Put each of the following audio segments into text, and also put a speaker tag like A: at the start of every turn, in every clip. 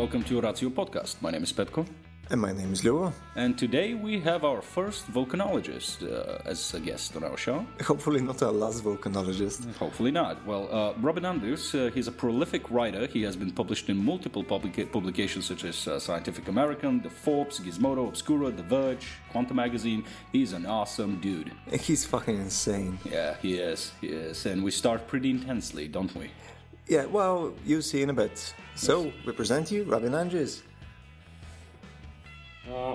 A: Welcome to Ratio Podcast. My name is Petko,
B: And my name is Lua.
A: and today we have our first volcanologist uh, as a guest on our show.
B: Hopefully not our last volcanologist.
A: Hopefully not. Well, uh, Robin Andrews, uh, he's a prolific writer. He has been published in multiple publica- publications such as uh, Scientific American, The Forbes, Gizmodo, Obscura, The Verge, Quanta Magazine. He's an awesome dude.
B: He's fucking insane.
A: Yeah, he is. He is. And we start pretty intensely, don't we?
B: Yeah, well, you'll see in a bit. So, we present you Robin Andrews.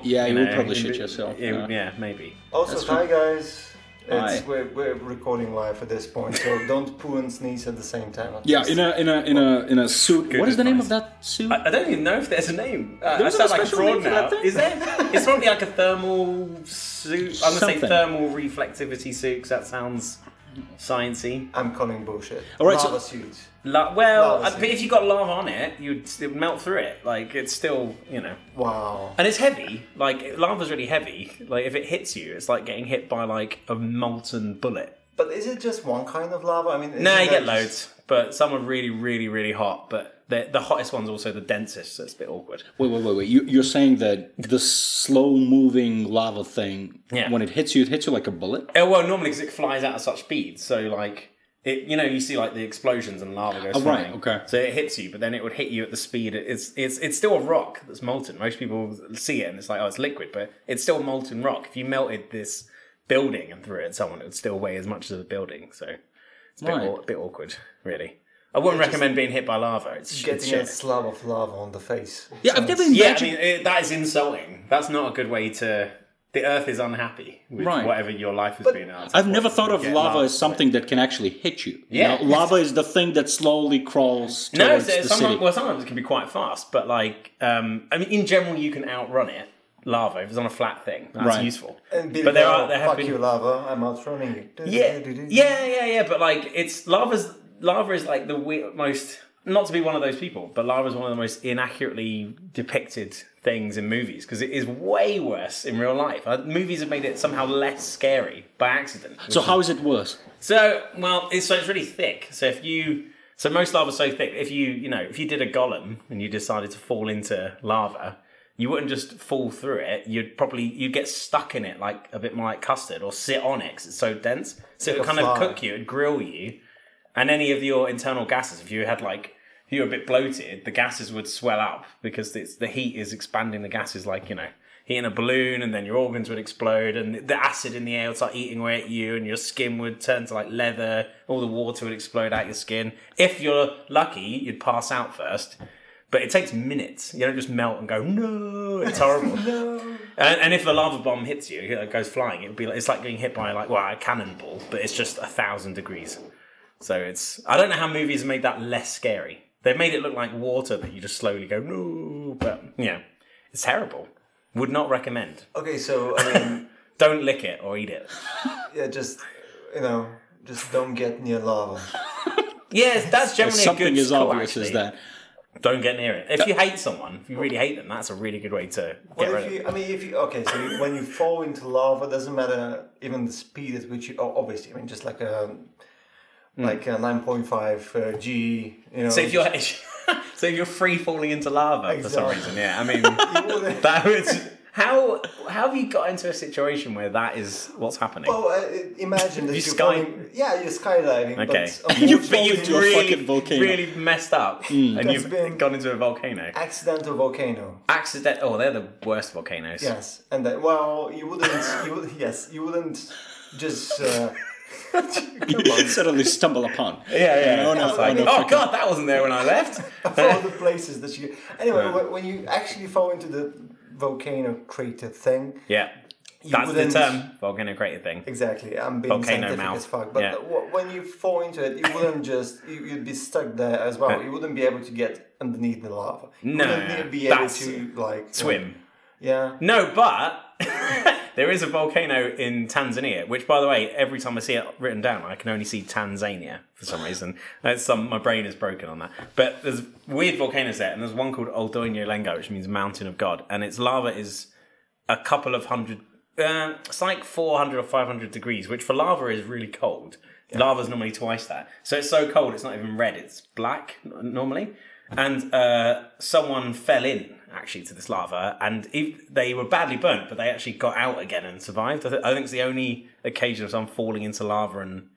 A: Yeah, you,
C: know,
A: will probably
C: in
A: shit
C: the-
A: yourself.
C: Yeah,
A: yeah.
C: yeah, maybe.
D: Also,
A: That's
D: hi guys. It's,
A: Hi.
D: We're, we're recording live at this point, so don't poo and sneeze at the same time.
A: Yeah,
D: least.
A: in a in a in a in a suit.
C: Good
A: what is the name of that suit?
C: I, I don't even know if there's a name. Uh, I
A: There isn't
C: sound
A: a
C: like a
A: special name
C: fraud
A: for
C: now.
A: that thing?
C: Is there? it's probably like a thermal suit. I'm gonna say thermal reflectivity suit 'cause that sounds sciencey.
D: I'm calling bullshit.
A: All right, so-
D: Lava suit.
C: La- well,
D: Lava
C: but if you got lava on it, you'd it would melt through it. Like it's still, you know,
D: Wow.
C: and it's heavy. Like lava's really heavy. Like if it hits you, it's like getting hit by like a molten bullet.
D: But is it just one kind of lava? I mean,
C: No,
D: isn't
C: you get
D: just-
C: loads, but some are really, really, really hot. But the the hottest one's also the densest, so it's a bit awkward.
A: Wait, wait, wait, wait. You, you're saying that the slow-moving lava thing,
C: Yeah.
A: when it hits you, it hits you like a bullet.
C: Oh, well, normally because it flies out at such speed, so like it, you know, you see like the explosions and lava goes
A: Oh, right, okay.
C: So it hits you, but then it would hit you at the speed. It's it's it's still a rock that's molten. Most people see it and it's like, oh, it's liquid, but it's still molten rock. If you melted this building and threw it at someone, it would still weigh as much as a building. So it's a bit,
A: Right.
C: a bit awkward, really. I wouldn't recommend being hit by lava. It's, it's
D: Getting
C: shit.
D: a slab of lava on the face.
A: Yeah, I've never
C: Yeah, I mean it, that is insulting. That's not a good way to. The Earth is unhappy with
A: Right.
C: whatever your life has been. At.
A: I've never thought of lava
C: lava.
A: as something that can actually hit you. You
C: Yeah.
A: know, lava is the thing that slowly crawls
C: No,
A: towards
C: so
A: the
C: sometimes,
A: city.
C: well, sometimes it can be quite fast, but like, um, I mean, in general, you can outrun it. Lava, if it's on a flat thing, that's
A: Right.
C: useful. But there
D: Bob,
C: are- there have
D: fuck
C: been-
D: you, lava. I'm outrunning you.
C: Yeah, yeah, yeah, yeah. But like, it's lava's lava is like the we- most. Not to be one of those people, but lava is one of the most inaccurately depicted things in movies because it is way worse in real life. Uh, movies have made it somehow less scary by accident.
A: So how is it worse?
C: So, well, it's, so it's really thick. So if you, so most lava's so thick. If you, you know, if you did a golem and you decided to fall into lava, you wouldn't just fall through it. You'd probably you'd get stuck in it like a bit more like custard, or sit on it because it's so dense. So it would
D: a
C: kind of cook you, it'd grill you, and any of your internal gases. If you had like if you were a bit bloated, the gases would swell up because it's the heat is expanding the gases like you know heating a balloon, and then your organs would explode, and the acid in the air would start eating away at you, and your skin would turn to like leather. All the water would explode out your skin. If you're lucky, you'd pass out first. But it takes minutes. You don't just melt and go, no, it's horrible. And, and if the lava bomb hits you, it goes flying. It would be like, it's like getting hit by like well a cannonball, but it's just a thousand degrees. So it's I don't know how movies have made that less scary. They've made it look like water that you just slowly go no, but yeah, it's terrible. Would not recommend.
D: Okay, so I mean,
C: Don't lick it or eat it.
D: yeah, just you know, just don't get near lava.
C: Yes, that's generally
A: Something
C: a good
A: as
C: call,
A: obvious
C: actually.
A: as that.
C: Don't get near it. If you hate someone, if you really hate them, that's a really good way to get
D: Well,
C: rid
D: if
C: of
D: you,
C: them.
D: I mean, if you okay, so you, when you fall into lava, doesn't matter even the speed at which you. Oh, obviously, I mean, just like a like a nine point five uh, G. You know,
C: So if you're so if you're free falling into lava for some reason, yeah. I mean, that would how how have you got into a situation where that is what's happening?
D: Well, uh, imagine that
C: You
D: you're
C: sky-
D: falling. Yeah, you're skydiving.
C: okay,
D: But
C: you,
D: unfortunately,
C: but you've
A: a
C: really,
A: fucking volcano.
C: really messed up, and
D: That's
C: you've
D: been-
C: gone into a volcano.
D: accidental volcano.
C: Accident. Oh, they're the worst volcanoes.
D: Yes, and then well, you wouldn't. You would, yes, you wouldn't just. Uh,
A: You suddenly stumble upon.
C: yeah, yeah.
A: No, no,
C: It's like,
A: no,
C: oh god, that wasn't there when I left.
D: of all the places that you. Anyway, when, when you actually fall into the volcano crater thing,
C: yeah, that's the term volcano crater thing.
D: Exactly, I'm being
C: Volcano
D: scientific
C: mouth.
D: as fuck. But
C: Yeah.
D: when you fall into it, you wouldn't just you, you'd be stuck there as well. You wouldn't be able to get underneath the lava. You
C: No,
D: wouldn't be able to like
C: Swim.
D: Yeah,
C: No, but there is a volcano in Tanzania, which, by the way, every time I see it written down, I can only see Tanzania for some reason. That's some my brain is broken on that. But there's weird volcanoes there, and there's one called Oldoinyo Lengai, which means Mountain of God, and its lava is a couple of hundred. Uh, it's like 400 or 500 degrees, which for lava is really cold. Lava's normally twice that, so it's so cold it's not even red; it's black normally. and uh, someone fell in actually to this lava, and if, they were badly burnt, but they actually got out again and survived. I, th- I think it's the only occasion of someone falling into lava and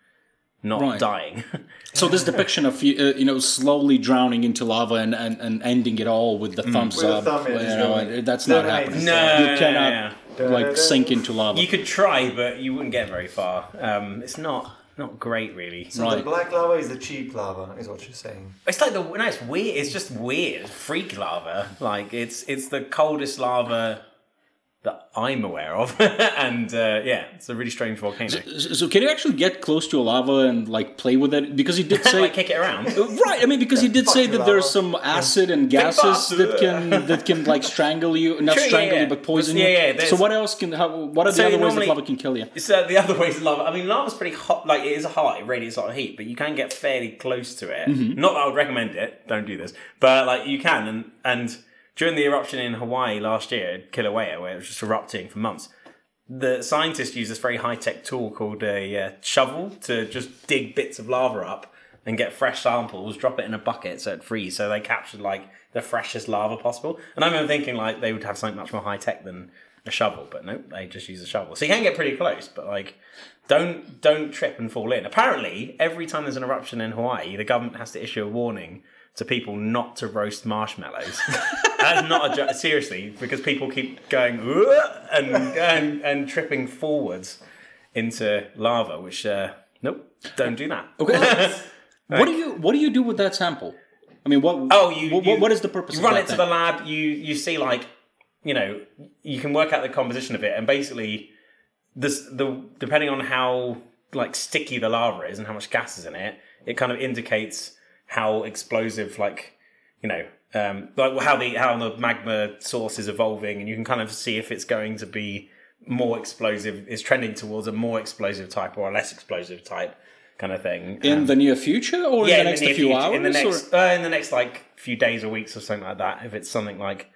C: not
A: Right.
C: dying.
A: So this depiction of you uh, you know slowly drowning into lava and, and, and ending it all with the thumbs
D: With the
A: up,
D: thumb
A: you know,
D: really
A: that's not
D: No, no,
A: happening.
C: no,
A: you
C: no,
A: cannot
C: no,
A: like sink into lava.
C: you could try, but you wouldn't get very far. Um, it's not not great, really.
D: So
A: Right.
D: the black lava is the cheap lava, is what you're saying.
C: It's like the no, it's weird. It's just weird, freak lava. Like it's it's the coldest lava that I'm aware of, and uh, yeah, it's a really strange volcano.
A: So so can you actually get close to a lava and like play with it? Because he did say
C: like kick it around.
A: Right, I mean, because he did say
D: you,
A: that there's some acid and gases that can that can like strangle you, not
C: Sure,
A: strangle
C: yeah.
A: you, but poison
C: Yeah,
A: you.
C: yeah,
A: so what else can? How, what are the
C: So
A: other ways that lava can kill you?
C: It's uh, the other ways lava. I mean, lava's pretty hot. Like it is hot. It radiates a lot of heat, but you can get fairly close to it.
A: Mm-hmm.
C: Not that I would recommend it. Don't do this. But like you can. And and during the eruption in Hawaii last year, Kilauea, where it was just erupting for months, the scientists used this very high tech tool called a uh, shovel to just dig bits of lava up and get fresh samples, drop it in a bucket so it freeze. So they captured like the freshest lava possible. And I remember thinking like they would have something much more high tech than a shovel, but nope, they just use a shovel. So you can get pretty close, but like don't don't trip and fall in. Apparently, every time there's an eruption in Hawaii, the government has to issue a warning to people not to roast marshmallows. That's not a joke. Seriously, because people keep going and, and and tripping forwards into lava, which uh, nope, don't do that.
A: Okay. what do you what do you do with that sample? I mean, what?
C: Oh, you,
A: what,
C: you-
A: what is the purpose?
C: You run it to
A: thing?
C: the lab. You you see like you know you can work out the composition of it, and basically this the depending on how like sticky the lava is and how much gas is in it, it kind of indicates how explosive like you know um, like how the how the magma source is evolving, and you can kind of see if it's going to be more explosive, is trending towards a more explosive type or a less explosive type kind of thing.
A: in the near future or yeah, in the next
C: near
A: few
C: future,
A: hours?
C: in the next uh, in the next like few days or weeks or something like that. If it's something like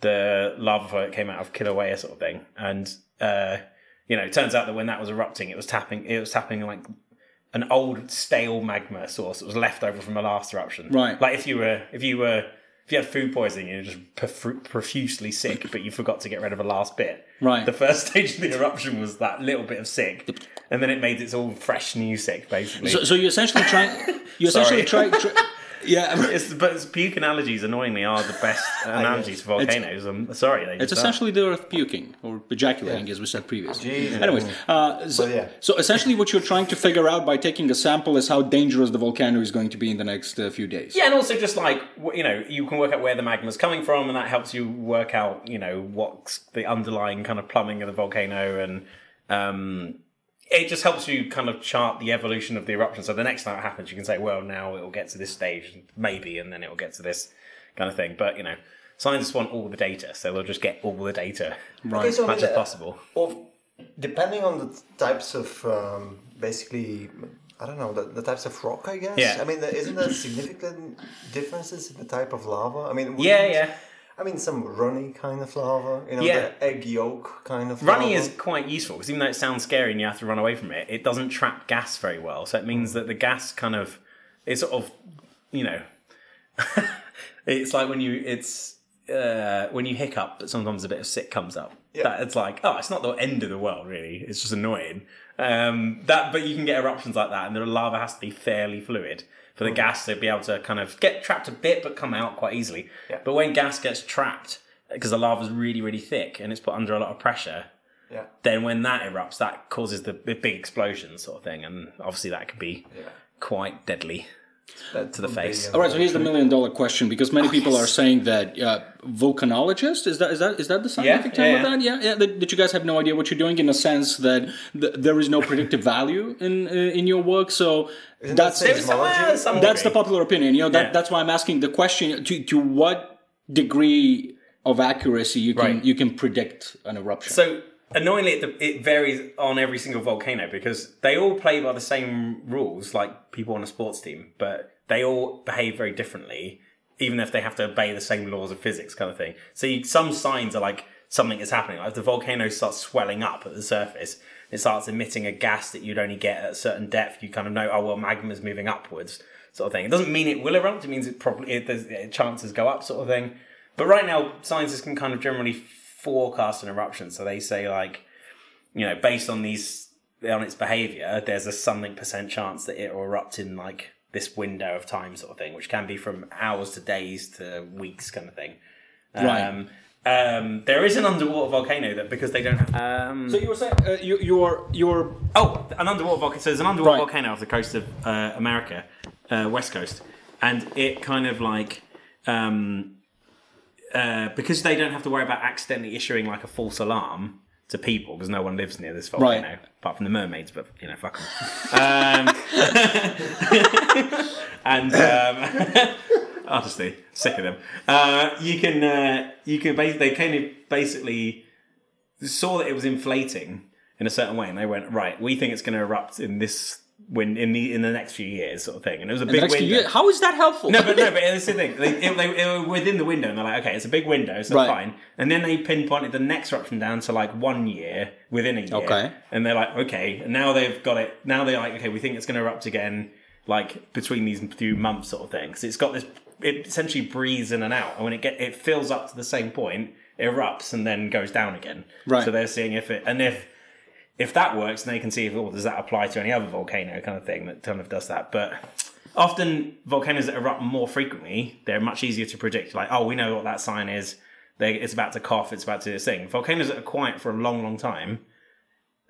C: the lava flow that came out of Kilauea sort of thing, and uh, you know, it turns out that when that was erupting, it was tapping it was tapping like an old stale magma source that was left over from the last eruption.
A: Right.
C: Like if you were if you were if you had food poisoning, you're just prof- profusely sick, but you forgot to get rid of the last bit.
A: Right.
C: The first stage of the eruption was that little bit of sick, and then it made its all fresh new sick, basically.
A: So, so you're essentially trying. You essentially try.
C: Sorry.
A: try yeah, I mean,
C: It's, but it's puke analogies, annoyingly, are the best analogies for volcanoes. I'm sorry, they
A: It's essentially the earth puking or ejaculating, as we said previously.
D: Jesus.
A: Anyways, uh, so,
D: yeah.
A: so essentially, what you're trying to figure out by taking a sample is how dangerous the volcano is going to be in the next uh, few days.
C: Yeah, and also just like you know, you can work out where the magma's coming from, and that helps you work out you know what's the underlying kind of plumbing of the volcano, and um, it just helps you kind of chart the evolution of the eruption. So the next time it happens, you can say, well, now it will get to this stage, maybe, and then it will get to this kind of thing. But you know, scientists want all the data, so they'll just get all the data
A: Right.
D: Okay, so
C: as much
D: I
C: as possible.
D: Well, depending on the types of um, basically, I don't know, the, the types of rock, I guess.
C: Yeah.
D: I mean, isn't there significant differences in the type of lava? I mean,
C: Yeah, yeah.
D: I mean, some runny kind of lava, you know,
C: Yeah.
D: the egg yolk kind of lava.
C: is quite useful because even though it sounds scary and you have to run away from it, it doesn't trap gas very well. So it means that the gas kind of it's sort of you know it's like when you it's uh, when you hiccup but sometimes a bit of sick comes up.
D: Yeah.
C: That it's like oh it's not the end of the world really. It's just annoying. Um, that but you can get eruptions like that and the lava has to be fairly fluid for the hmm. gas to be able to kind of get trapped a bit but come out quite easily.
D: Yeah.
C: But when gas gets trapped because the lava's really really thick and it's put under a lot of pressure
D: Yeah.
C: then when that erupts, that causes the, the big explosion sort of thing, and obviously that could be quite deadly.
D: That
C: to the face.
A: All right, so here's the million dollar question because many people are saying that uh, volcanologist is that is that is that the scientific
C: Yeah,
A: term
C: yeah,
A: of that? Yeah, yeah. That, that you guys have no idea what you're doing in a sense that th- there is no predictive value in uh, in your work. So
D: Isn't
A: that's
D: that
C: There is some, uh, some
A: that's the popular opinion. You know that
C: Yeah.
A: that's why I'm asking the question to to what degree of accuracy you can
C: Right.
A: you can predict an eruption.
C: So annoyingly, it, it varies on every single volcano because they all play by the same rules, like people on a sports team, but they all behave very differently, even if they have to obey the same laws of physics, kind of thing. So you, some signs are like something is happening. Like if the volcano starts swelling up at the surface, it starts emitting a gas that you'd only get at a certain depth. You kind of know, oh well, magma is moving upwards. sort of thing. It doesn't mean it will erupt. It means it probably it, uh, chances go up, sort of thing. But right now, scientists can kind of generally forecast an eruption. So they say like, you know, based on these on its behavior, there's a something percent chance that it will erupt in like this window of time, sort of thing, which can be from hours to days to weeks, kind of thing.
A: Right.
C: Um, um, there is an underwater volcano that because they don't have. Um,
A: So you were saying uh, you you're you're
C: Oh, an underwater volcano. So there's an underwater
A: Right.
C: volcano off the coast of uh, America, uh, west coast, and it kind of like um, uh, because they don't have to worry about accidentally issuing like a false alarm to people because no one lives near this volcano
A: Right.
C: apart from the mermaids, but you know, fuck 'em. Um, and um, honestly, sick of them. Uh, you can uh, you can bas- they kind of basically saw that it was inflating in a certain way, and they went right. We think it's going to erupt in this when in the in the next few years, sort of thing. And it was a
A: the
C: big window.
A: How is that helpful?
C: No, but no, but it's the thing. They, it, they, they were within the window, and they're like, okay, it's a big window, so
A: Right.
C: fine. And then they pinpointed the next eruption down to like one year within a year.
A: Okay.
C: And they're like, okay, and now they've got it. Now they're like, okay, we think it's going to erupt again, like between these few months, sort of thing. Because it's got this. It essentially breathes in and out, and when it get it fills up to the same point, erupts and then goes down again.
A: Right.
C: So they're seeing if it and if if that works, then they can see if oh, does that apply to any other volcano kind of thing that kind of does that. But often volcanoes that erupt more frequently, they're much easier to predict. Like, oh, we know what that sign is. They, it's about to cough. It's about to sing. Volcanoes that are quiet for a long, long time.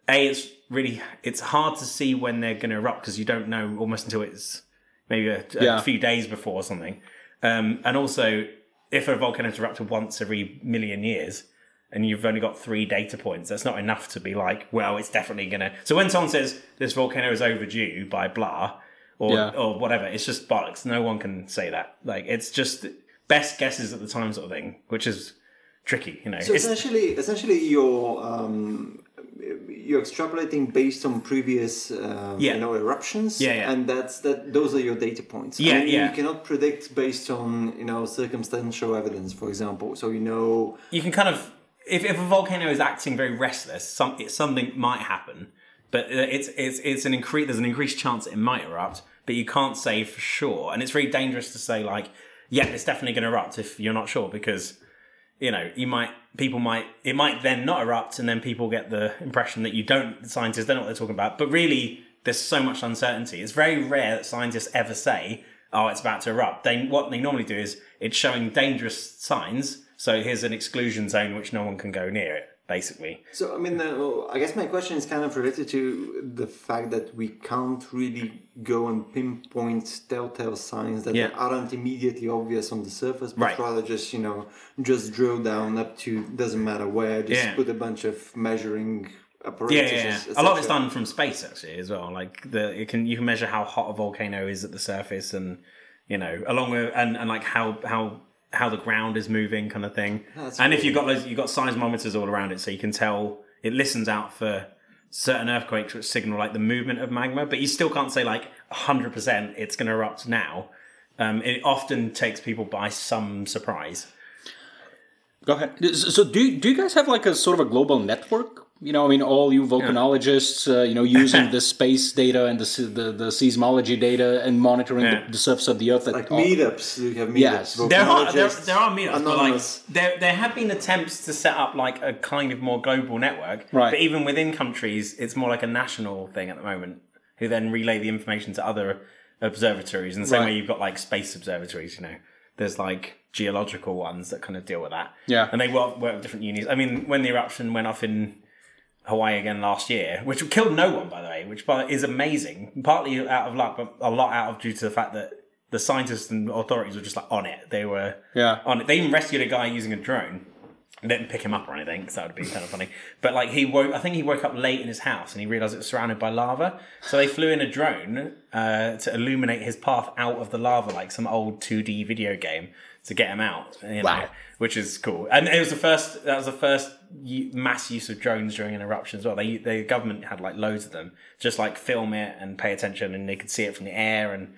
C: A, it's really it's hard to see when they're going to erupt because you don't know almost until it's maybe a, a
A: Yeah.
C: few days before or something. Um, and also, if a volcano has erupted once every million years, and you've only got three data points, that's not enough to be like, well, it's definitely gonna. So when someone says this volcano is overdue by blah or
A: Yeah.
C: or whatever, it's just bollocks. No one can say that. Like it's just best guesses at the time sort of thing, which is tricky. You know,
B: So
C: It's-
B: essentially, essentially, you're um, you're extrapolating based on previous um,
C: Yeah.
B: you know eruptions,
C: Yeah, yeah.
B: and that's that. Those are your data points. I
C: Yeah,
B: mean,
C: yeah.
B: You cannot predict based on you know circumstantial evidence, for example. So you know,
C: you can kind of if, if a volcano is acting very restless, some it, something might happen, but uh, it's it's it's an increase. There's an increased chance it might erupt, but you can't say for sure. And it's very dangerous to say like, yeah, it's definitely going to erupt if you're not sure because you know you might people might it might then not erupt, and then people get the impression that you don't. Scientists don't know what they're talking about, but really there's so much uncertainty. It's very rare that scientists ever say, "Oh, it's about to erupt." They what they normally do is it's showing dangerous signs. So here's an exclusion zone which no one can go near it, basically.
B: So I mean, uh, I guess my question is kind of related to the fact that we can't really go and pinpoint telltale signs that
C: Yeah.
B: aren't immediately obvious on the surface, but
C: Right.
B: rather just you know just drill down up to doesn't matter where, just
C: Yeah.
B: put a bunch of measuring apparatus.
C: Yeah, yeah, yeah. A lot of it's done from space actually as well. Like the it can you can measure how hot a volcano is at the surface, and you know along with and, and like how how how the ground is moving, kind of thing.
B: That's
C: and if you've got those, you've got seismometers all around it, so you can tell it listens out for certain earthquakes which signal like the movement of magma, but you still can't say like hundred percent it's going to erupt now. Um, it often takes people by some surprise.
A: Go ahead. So, so do do you guys have like a sort of a global network? You know, I mean, all you volcanologists, uh, you know, using the space data and the the, the seismology data and monitoring
C: Yeah.
A: the, the surface of the Earth. That
B: like
A: all-
B: meetups. You have meetups.
A: Yes.
C: There are there, there are meetups, but like there there have been attempts to set up like a kind of more global network.
A: Right.
C: But even within countries, it's more like a national thing at the moment, who then relay the information to other observatories. In the same
A: Right.
C: way you've got like space observatories, you know. There's like geological ones that kind of deal with that.
A: Yeah.
C: And they work, work with different unis. I mean, when the eruption went off in Hawaii again last year, which killed no one, by the way, which is amazing. Partly out of luck, but a lot out of due to the fact that the scientists and authorities were just like on it. They were
A: Yeah.
C: on it. They even rescued a guy using a drone. They didn't pick him up or anything, because that would be kind of funny. But like he woke, I think he woke up late in his house and he realized it was surrounded by lava. So they flew in a drone uh, to illuminate his path out of the lava, like some old 2D video game, to get him out. You know,
A: Wow.
C: Which is cool. And it was the first. That was the first mass use of drones during an eruption as well. They the government had like loads of them, just like film it and pay attention, and they could see it from the air and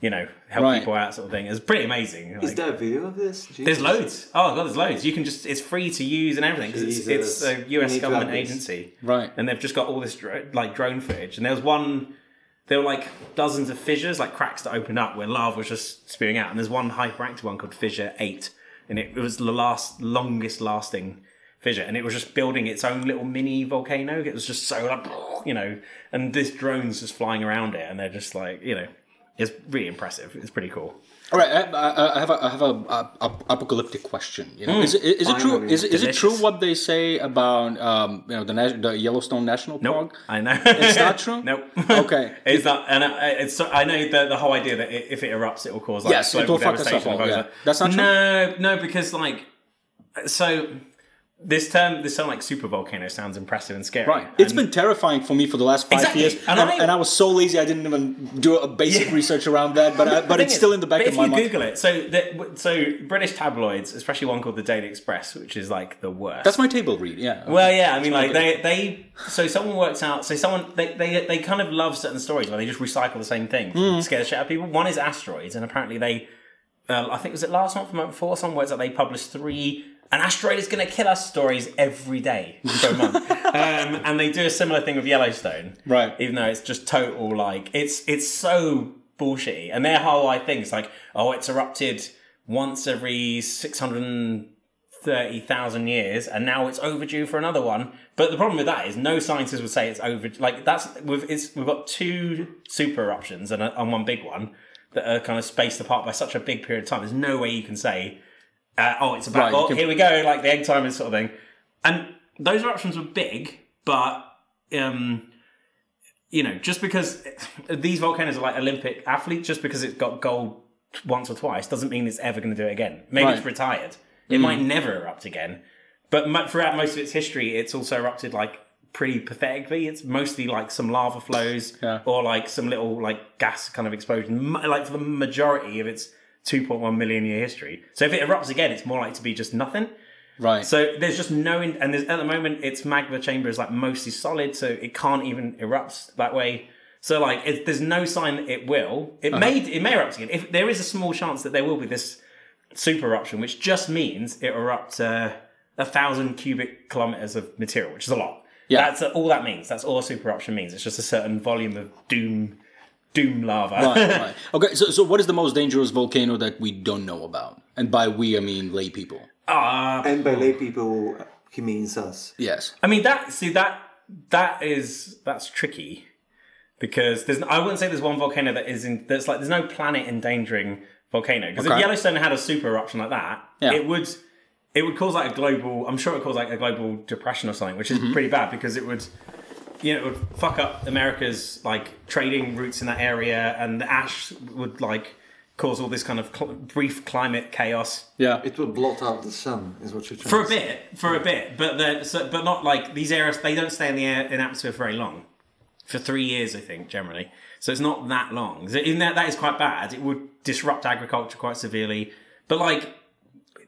C: you know help
A: Right.
C: people out, sort of thing. It was pretty amazing.
B: Is there a video of this? Jesus.
C: there's loads. Oh god, there's loads. You can just it's free to use and everything because it's, it's a US government agency,
A: Right.
C: And they've just got all this dro- like drone footage. And there was one there were like dozens of fissures, like cracks that opened up where lava was just spewing out. And there's one hyperactive one called Fissure 8. And it, it was the last, longest lasting fissure. And it was just building its own little mini volcano. It was just so like, you know, and this drone's just flying around it. And they're just like, you know, it's really impressive. It's pretty cool.
A: All right, I, I, have a, I have a, a, a apocalyptic question. You know, is it is it true?
B: Finally.
A: Is it true what they say about um, you know the the Yellowstone National
C: Nope,
A: Park?
C: I know.
A: It's not true?
C: nope.
A: Okay.
C: it's not, and I, it's. I know the, the whole idea that if it erupts, it will cause like
A: Yes, it
C: global
A: will fuck us up
C: devastation.
A: all, yeah. That's not true?
C: No, no, because like, so this term, this term like super volcano sounds impressive and scary.
A: Right. it's been terrifying for me for the last five
C: Exactly.
A: years,
C: And
A: and,
C: I-
A: and I was so lazy I didn't even do a basic
C: Yeah.
A: research around that. But I, but it's
C: is-
A: still in the back of my
C: if you
A: mind.
C: Google it, so the, so British tabloids, especially one called the Daily Express, which is like the worst.
A: That's my table read. Yeah.
C: Well, yeah, I mean, like they, they, so someone works out, so someone they, they, they kind of love certain stories where they just recycle the same thing,
A: Hmm.
C: scare the shit out of people. One is asteroids, and apparently they, uh, I think was it last month, or the month before, some words that they published three. An asteroid is going to kill us stories every day for a month, um, and they do a similar thing with Yellowstone,
A: Right.
C: Even though it's just total like it's it's so bullshitty, and their whole like thing is like, oh, it's erupted once every six hundred thirty thousand years, and now it's overdue for another one. But the problem with that is no scientists would say it's over. Like that's we've it's we've got two super eruptions and, a, and one big one that are kind of spaced apart by such a big period of time. There's no way you can say, uh, oh, it's about
A: Right, you
C: oh,
A: can-
C: here we go, like the egg timers sort of thing. And those eruptions were big, but um, you know, just because these volcanoes are like Olympic athletes, just because it's got gold once or twice doesn't mean it's ever going to do it again. Maybe
A: Right.
C: it's retired. It might never erupt again. But throughout most of its history, it's also erupted like pretty pathetically. It's mostly like some lava flows
A: Yeah.
C: or like some little like gas kind of explosion. M- Like for the majority of its 2.1 million year history. So if it erupts again, it's more likely to be just nothing.
A: Right.
C: So there's just no, in- and there's, at the moment, its magma chamber is like mostly solid, so it can't even erupt that way. So like, it, there's no sign that it will. It may, it may erupt again. If there is a small chance that there will be this super eruption, which just means it erupts uh, a thousand cubic kilometers of material, which is a lot.
A: Yeah.
C: that's all that means. That's all a super eruption means. It's just a certain volume of doom, doom lava.
A: right, right. Okay, so, so what is the most dangerous volcano that we don't know about? And by we, I mean lay people.
C: Ah,
B: And by lay people, he means us.
A: Yes.
C: I mean that see that that is that's tricky because there's I wouldn't say there's one volcano that is in there's like there's no planet endangering volcano because if
A: Okay.
C: Yellowstone had a super eruption like that
A: Yeah.
C: it would it would cause like a global I'm sure it would cause like a global depression or something which is pretty bad because it would you know it would fuck up America's like trading routes in that area and the ash would like cause all this kind of cl- brief climate chaos
A: Yeah.
B: It will blot out the sun, is what you're trying
C: for a
B: say.
C: bit, for a bit, but the, so, but not like these areas. They don't stay in the air in atmosphere for very long, for three years, I think, generally. So it's not that long. So in that, that is quite bad. It would disrupt agriculture quite severely. But like,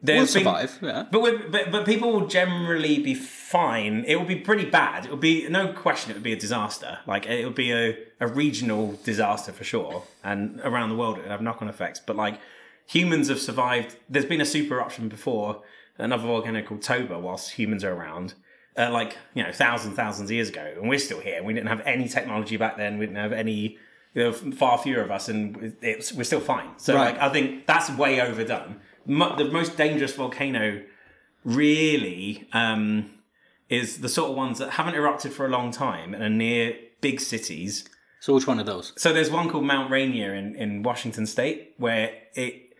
C: Been-
A: survive. Yeah.
C: But, but but people will generally be fine. It will be pretty bad. It will be no question. It would be a disaster. Like it would be a, a regional disaster for sure, and around the world it would have knock on effects. But like humans have survived. There's been a super eruption before, another volcano called Toba, whilst humans are around. Uh, like you know, thousands, thousands of years ago, and we're still here. We didn't have any technology back then. We didn't have any. You know, far fewer of us, and it's, we're still fine. So,
A: Right.
C: like, I think that's way overdone. Mo- the most dangerous volcano really um, is the sort of ones that haven't erupted for a long time and are near big cities.
A: So which one of those?
C: So there's one called Mount Rainier in, in Washington State where it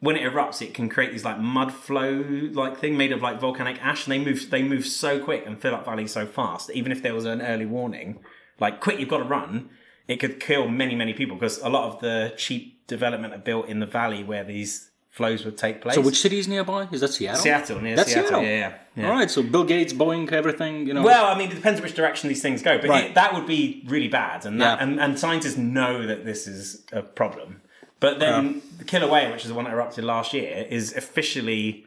C: when it erupts it can create these like mud flow like thing made of like volcanic ash and they move they move so quick and fill up valleys so fast even if there was an early warning like quick you've got to run it could kill many many people because a lot of the cheap development are built in the valley where these flows would take place.
A: So which city is nearby? Is that Seattle?
C: Seattle near
A: That's
C: Seattle.
A: Seattle.
C: Yeah, yeah, yeah.
A: All right. So Bill Gates, Boeing, everything. You know.
C: Well, I mean, it depends which direction these things go, but
A: Right.
C: it, that would be really bad, and that,
A: Yeah.
C: and, and scientists know that this is a problem. But then the Kilauea, which is the one that erupted last year, is officially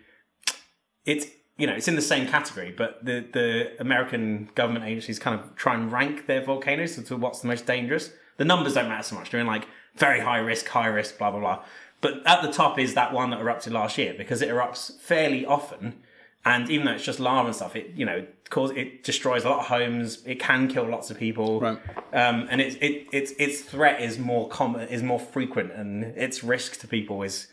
C: it's you know it's in the same category, but the the American government agencies kind of try and rank their volcanoes to what's the most dangerous. The numbers don't matter so much; they're in like very high risk, high risk, blah blah blah. But at the top is that one that erupted last year because it erupts fairly often And even though it's just lava and stuff, it you know cause it destroys a lot of homes. It can kill lots of people,
A: Right.
C: um, and it's it, its its threat is more common, is more frequent, and its risk to people is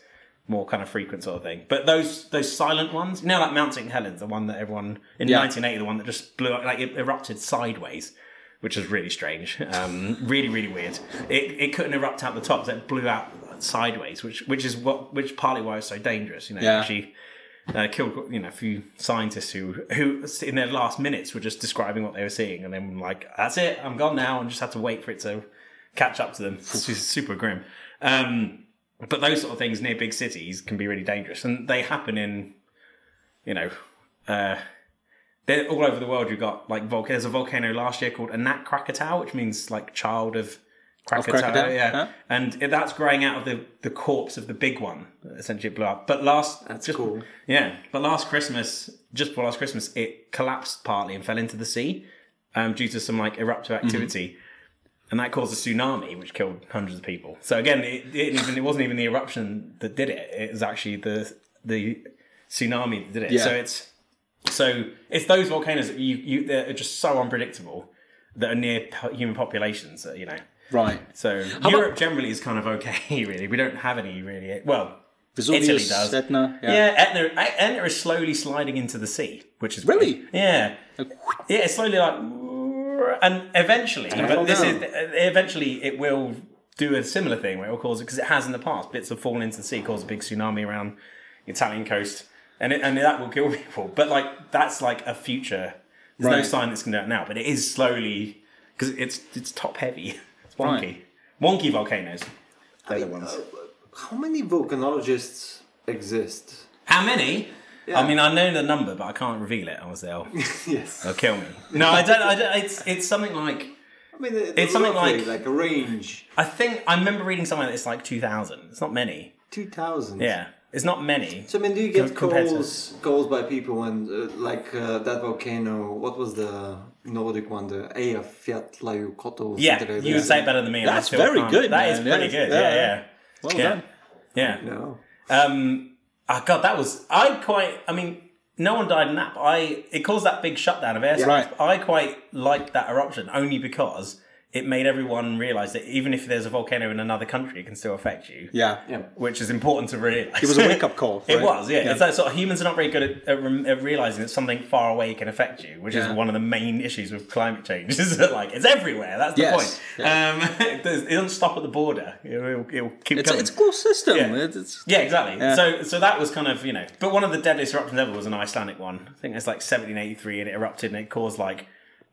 C: more kind of frequent sort of thing. But those those silent ones, you know, like Mount St Helens, the one that everyone in
A: Yeah.
C: 1980, the one that just blew up, like it erupted sideways, which was really strange, um, really really weird. It it couldn't erupt out the top, so it blew out sideways, which which is what which partly why it's so dangerous. You know,
A: Yeah.
C: actually. Uh, killed you know a few scientists who who in their last minutes were just describing what they were seeing and then like that's it I'm gone now and just had to wait for it to catch up to them is super grim um, but those sort of things near big cities can be really dangerous and they happen in you know uh, they're all over the world you've got like volcano there's a volcano last year called Anak Krakatau which means like child of Krakatau,
A: Krakatau,
C: yeah
A: huh?
C: and it- that's growing out of the, the corpse of the big one that essentially blew up but last
B: That's
C: just,
B: cool.
C: yeah, but last Christmas, just before last Christmas, it collapsed partly and fell into the sea um, due to some like eruptive activity, and that caused a tsunami, which killed hundreds of people. So again, it, it, even, it wasn't even the eruption that did it; it was actually the the tsunami that did it.
A: Yeah.
C: So it's so it's those volcanoes that you you that are just so unpredictable that are near human populations. That, you know,
A: Right.
C: so
A: about-
C: Europe generally is kind of okay. Really, we don't have any really. Well,
A: Vesuvius,
C: Italy does.
A: Etna.
C: Yeah, Etna, Etna is slowly sliding into the sea, which is
A: Really?
C: great. Yeah, yeah, it's slowly like, and eventually, but this
A: down.
C: is eventually it will do a similar thing where it will cause it because it has in the past. Bits have fallen into the sea, caused a big tsunami around the Italian coast, and it, and that will kill people. But like that's like a future. There's no sign that's going to do it now, but it is slowly because it's it's top heavy. It's wonky, wonky volcanoes. They're the ones.
B: How many volcanologists exist?
C: How many?
B: Yeah.
C: I mean, I know the number, but I can't reveal it. Else they'll,
B: yes.
C: they'll kill me. No, I don't. I don't it's it's something like
B: I mean, it-
C: It's something
B: roughly,
C: like-
B: like a range.
C: I think I remember reading somewhere that it's like two thousand. It's not many.
B: Two thousand.
C: Yeah, it's not many.
B: So I mean, do you get
C: Com- compared to-
B: calls calls by people when uh, like uh, that volcano? What was the Nordic one? The Eyjafjallajökull.
C: Yeah,
B: like
C: you
B: that.
C: would say it better than me.
A: That's very
C: can't.
A: good,
C: That is
A: man.
C: pretty
A: Yeah,
C: good.
A: yeah,
C: Yeah,
A: yeah.
C: yeah,
A: Well
C: yeah,
A: done.
C: yeah.
B: No.
C: Um, oh god, that was I quite. I mean, no one died in that. But I it caused that big shutdown of airspace.
A: Right.
C: I quite liked that eruption only because it made everyone realize that even if there's a volcano in another country, it can still affect you.
A: Yeah.
B: Yeah.
C: Which is important to realize.
A: It was a wake-up call,
C: it was, yeah.
A: Yeah.
C: It's like sort of humans are not very good at, at, at realizing that something far away can affect you, which
A: Yeah.
C: is one of the main issues with climate change. Is that like it's everywhere. That's the
A: Yes.
C: point. Um, it, does- it doesn't stop at the border. It will, it will keep
A: It's,
C: coming.
A: it's a cool system.
C: Yeah.
A: It's, it's,
C: Yeah, exactly.
A: Yeah.
C: So, so that was kind of you know, but one of the deadliest eruptions ever was an Icelandic one. I think it's like 1783, and it erupted and it caused like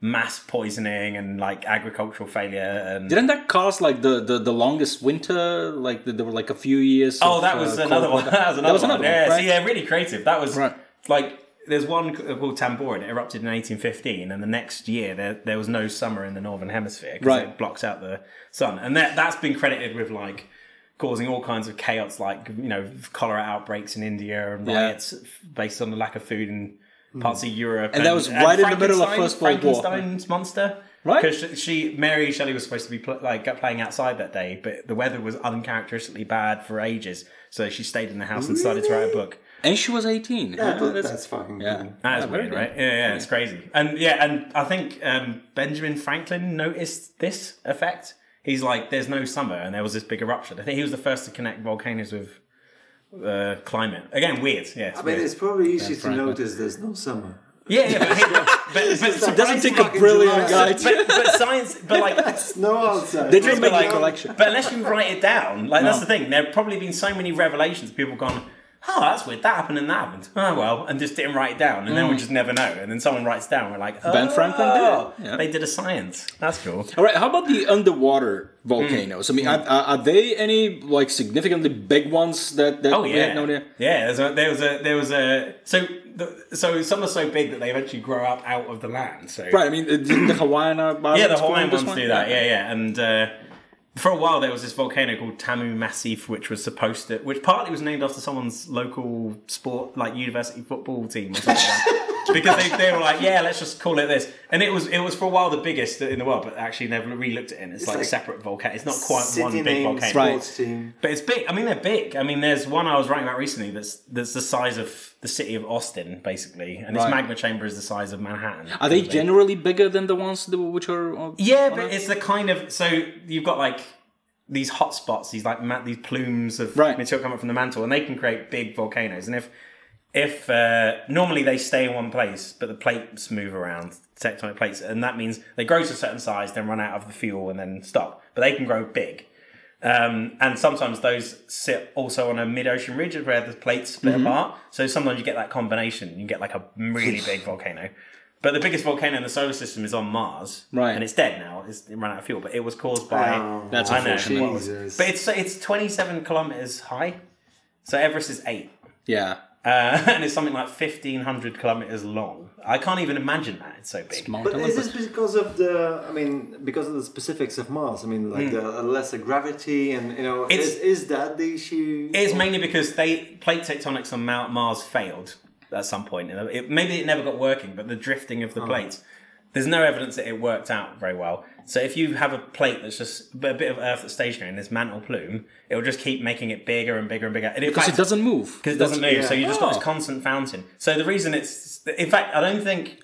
C: mass poisoning and like agricultural failure and.
A: didn't that cause like the, the, the longest winter? Like the, there were like a few years.
C: Oh,
A: of,
C: that
A: uh,
C: was another one. That was another,
A: was
C: one.
A: another
C: yeah,
A: right?
C: so yeah, really creative. That was
A: Right.
C: like there's one called Tambora. and It erupted in 1815, and the next year there there was no summer in the northern hemisphere because
A: Right.
C: it blocks out the sun, and that that's been credited with like causing all kinds of chaos, like you know cholera outbreaks in India and
A: Yeah.
C: riots based on the lack of food in parts of Europe.
A: And that was right in the middle of First World War.
C: Frankenstein's monster.
A: Right.
C: Because she, Mary Shelley was supposed to be pl- like playing outside that day, but the weather was uncharacteristically bad for ages, so she stayed in the house and started to write a book.
A: And she was 18.
B: Yeah,
A: Yeah, that's-
B: that's fucking
A: yeah.
B: cool.
C: That is
A: Yeah,
C: weird,
A: good.
C: right? Yeah, yeah, it's crazy. And yeah, and I think um, Benjamin Franklin noticed this effect. He's like, "There's no summer," and there was this big eruption. I think he was the first to connect volcanoes with uh, climate. Again, weird. Yeah,
B: I mean,
C: weird.
B: it's probably easy to
A: Franklin.
B: notice there's no summer.
C: yeah, yeah, but, but, but,
A: It doesn't take a brilliant guy.
C: but, but science, but like
B: Snow outside.
A: They didn't
C: But
A: make a
C: like-
A: collection.
C: But unless you write it down, like that's the thing. There have probably been so many revelations. People gone, "Oh, that's weird. That happened and that happened." Oh well, and just didn't write it down, and then we just never know. And then someone writes down, we're like, "Oh,
A: Ben Franklin did it. Yeah.
C: They did a science. That's cool."
A: All right, how about the underwater volcanoes? I mean,
C: Hmm.
A: are, are they any like significantly big ones that, that
C: Oh
A: we
C: yeah,
A: no idea?
C: yeah. There's a, there was a there was a so the, so some are so big that they eventually grow up out of the land. So
A: Right, I mean, didn't the Hawaiian
C: yeah, the Hawaiian ones
A: one?
C: do that. Yeah, yeah. And uh, for a while there was this volcano called Tamu Massif, which was supposed to, which partly was named after someone's local sport, like university football team or something. like. because they, they were like, yeah, let's just call it this. And it was it was for a while the biggest in the world, but actually never re-looked at it. And it's, like,
B: like
C: separate volcano. It's not quite
B: City
C: one big volcano,
A: Right.
B: sports team.
C: but it's big. I mean, they're big. I mean, there's one I was writing about recently that's that's the size of the city of Austin, basically, and its magma chamber is the size of Manhattan.
A: Are they generally bigger than the ones that, which are? uh,
C: Yeah, but it's the kind of so you've got like these hot spots, these like ma- these plumes of
A: Right.
C: material coming from the mantle, and they can create big volcanoes. And if if uh, normally they stay in one place, but the plates move around, tectonic plates, and that means they grow to a certain size, then run out of the fuel, and then stop. But they can grow big. Um, and sometimes those sit also on a mid-ocean ridge where the plates split
A: Mm-hmm.
C: apart. So sometimes you get that combination. You get like a really big volcano. But the biggest volcano in the solar system is on Mars,
A: Right.
C: And it's dead now. It's it run out of fuel, but it was caused by.
B: Oh,
A: That's
C: I know.
B: Jesus.
C: But it's it's 27 kilometers high. So Everest is eight,
A: yeah,
C: uh, and it's something like 1500 kilometers long. I can't even imagine that. It's so big.
A: Mount
B: But is this because of the? I mean, because of the specifics of Mars? I mean, like the lesser gravity, and you know.
C: It's-
B: is, is that the issue?
C: It's mainly because they plate tectonics on Mount Mars failed at some point. It, maybe it never got working, but the drifting of the plates, there's no evidence that it worked out very well. So if you have a plate that's just a bit of Earth that's stationary in this mantle plume, it will just keep making it bigger and bigger and bigger. And
A: because
C: fact-
A: it doesn't move.
C: because it doesn't move.
B: yeah.
C: So you just got
A: Oh.
C: this constant fountain. So the reason it's, in fact, I don't think,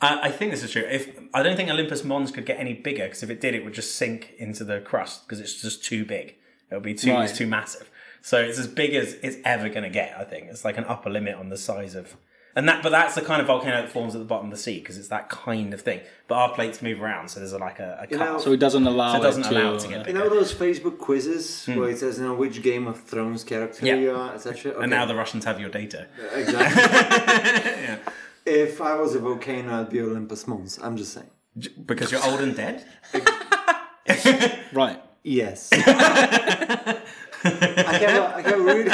C: I, I think this is true. If I don't think Olympus Mons could get any bigger because if it did, it would just sink into the crust because it's just too big. It would be too,
A: Right.
C: it's too massive. So it's as big as it's ever going to get. I think it's like an upper limit on the size of. And that, but that's the kind of volcano that forms at the bottom of the sea because it's that kind of thing. But our plates move around, so there's a, like a, a cut.
B: know-
A: So it doesn't allow
C: So it doesn't
A: it to.
C: allow it to get
B: You know those Facebook quizzes hmm. where it says, you know, which Game of Thrones character.
C: Yeah.
B: you are, etc.
C: and now the Russians have your data.
B: exactly. If I was a volcano, I'd be Olympus Mons. I'm just saying.
C: Because you're old and dead?
A: right.
B: Yes. I have a, I have a really.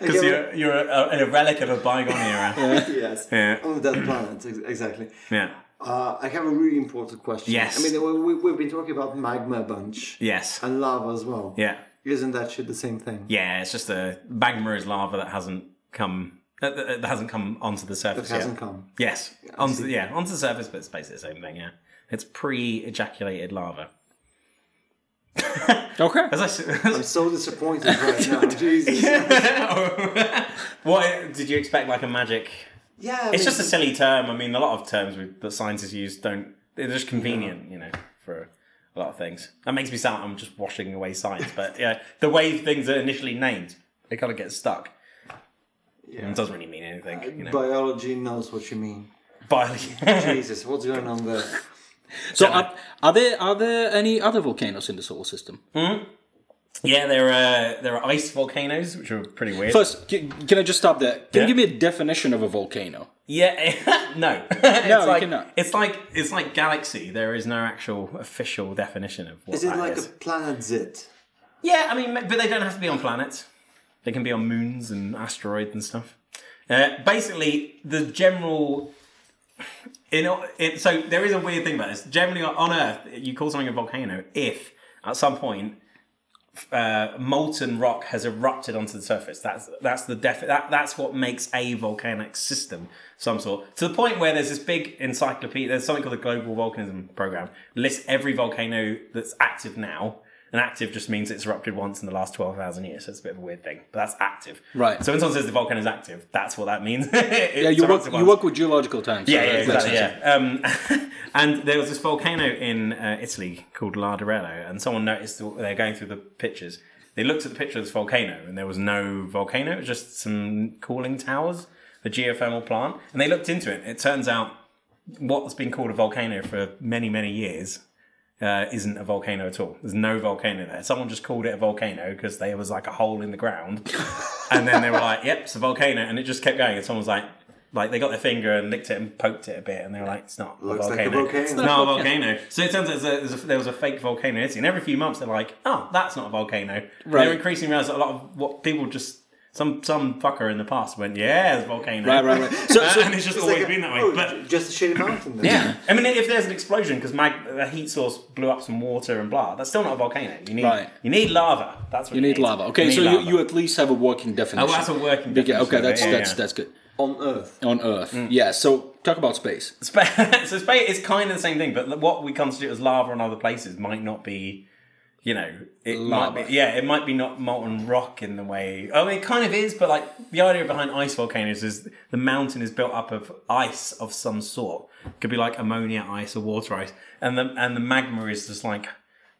C: Because you're, you're a, a relic of a bygone era.
B: yes.
C: Yeah.
B: On that planet, exactly.
C: Yeah.
B: Uh, I have a really important question.
C: Yes.
B: I mean, we, we, we've been talking about magma a bunch
C: Yes.
B: and lava as well.
C: Yeah.
B: Isn't that shit the same thing?
C: Yeah. It's just a magma is lava that hasn't come that, that that hasn't come onto the
B: It
C: surface
B: hasn't
C: yet.
B: come.
C: Yes. Onto yeah onto the surface, but it's basically the same thing. Yeah. It's pre-ejaculated lava.
A: Okay.
C: As I s-
B: I'm so disappointed right now. Jesus.
C: what did you expect? Like a magic?
B: Yeah. I
C: It's
B: mean,
C: just a silly term. I mean, a lot of terms we, that scientists use don't. They're just convenient, you know, for a lot of things. That makes me sound I'm just washing away science, but yeah, the way things are initially named, they kind of get stuck.
B: yeah.
C: It doesn't really mean anything, uh, you know.
B: Biology knows what you mean.
C: Biology.
B: Jesus, what's going on there?
A: So are, are there are there any other volcanoes in the solar system?
C: yeah, there are there are ice volcanoes, which are pretty weird.
A: First, can, can I just stop there? Can
C: Yeah.
A: you give me a definition of a volcano?
C: Yeah, no, it's
A: you
C: like,
A: cannot.
C: It's like it's like galaxy. There is no actual official definition of what
B: Is it
C: that
B: like
C: is.
B: It like a planet Zit?
C: Yeah, I mean, but they don't have to be on planets. They can be on moons and asteroids and stuff. Uh, basically, the general. In, so there is a weird thing about this. Generally, on Earth, you call something a volcano if at some point uh, molten rock has erupted onto the surface. That's that's the def- that, that's what makes a volcanic system some sort. To the point where there's this big encyclopedia. There's something called the Global Volcanism Program. Lists every volcano that's active now. And active just means it's erupted once in the last twelve thousand years. So it's a bit of a weird thing, but that's active.
A: Right.
C: So when someone says the volcano is active, that's what that means.
A: Yeah, you work you work with geological terms.
C: Yeah, yeah, exactly. Yeah. Um, and there was this volcano in uh, Italy called Larderello, and someone noticed they're going through the pictures. They looked at the picture of this volcano, and there was no volcano. It was just some cooling towers, a geothermal plant. And they looked into it. It turns out what's been called a volcano for many, many years uh, isn't a volcano at all. There's no volcano there. Someone just called it a volcano because there was like a hole in the ground, and then they were like, "Yep, it's a volcano," and it just kept going. And someone was like, like they got their finger and licked it and poked it a bit, and they were like, "It's not
B: Looks
C: a
B: like a
C: volcano.
B: volcano."
C: It's not a volcano." So it turns out there's a, a, there was a fake volcano in Italy, and every few months they're like, "Oh, that's not a volcano."
A: Right.
C: They're increasingly realize that a lot of what people just. Some some fucker in the past went, yeah, it's a volcano.
A: Right, right, right. So, so
C: and it's just always
B: like a-
C: been that way.
B: oh,
C: but
B: just a shitty mountain. Then.
C: yeah, I mean, if there's an explosion because mag- a heat source blew up some water and blah, that's still not a volcano. You need
A: Right.
C: you need lava. That's what
A: you need lava. Okay,
C: You
A: so
C: need
A: you,
C: lava.
A: you at least have a working definition.
C: Oh, that's a working definition
A: Okay,
C: of it,
A: that's
C: yeah,
A: that's
C: yeah.
A: that's good.
B: on Earth.
A: on Earth.
C: Mm.
A: Yeah. So talk about space.
C: Spa- so space is kind of the same thing, but what we constitute as lava in other places might not be, you know, it
A: Lava.
C: might be, yeah, it might be not molten rock in the way. I mean, it kind of is, but like the idea behind ice volcanoes is the mountain is built up of ice of some sort. could be like ammonia ice or water ice, and the and the magma is just like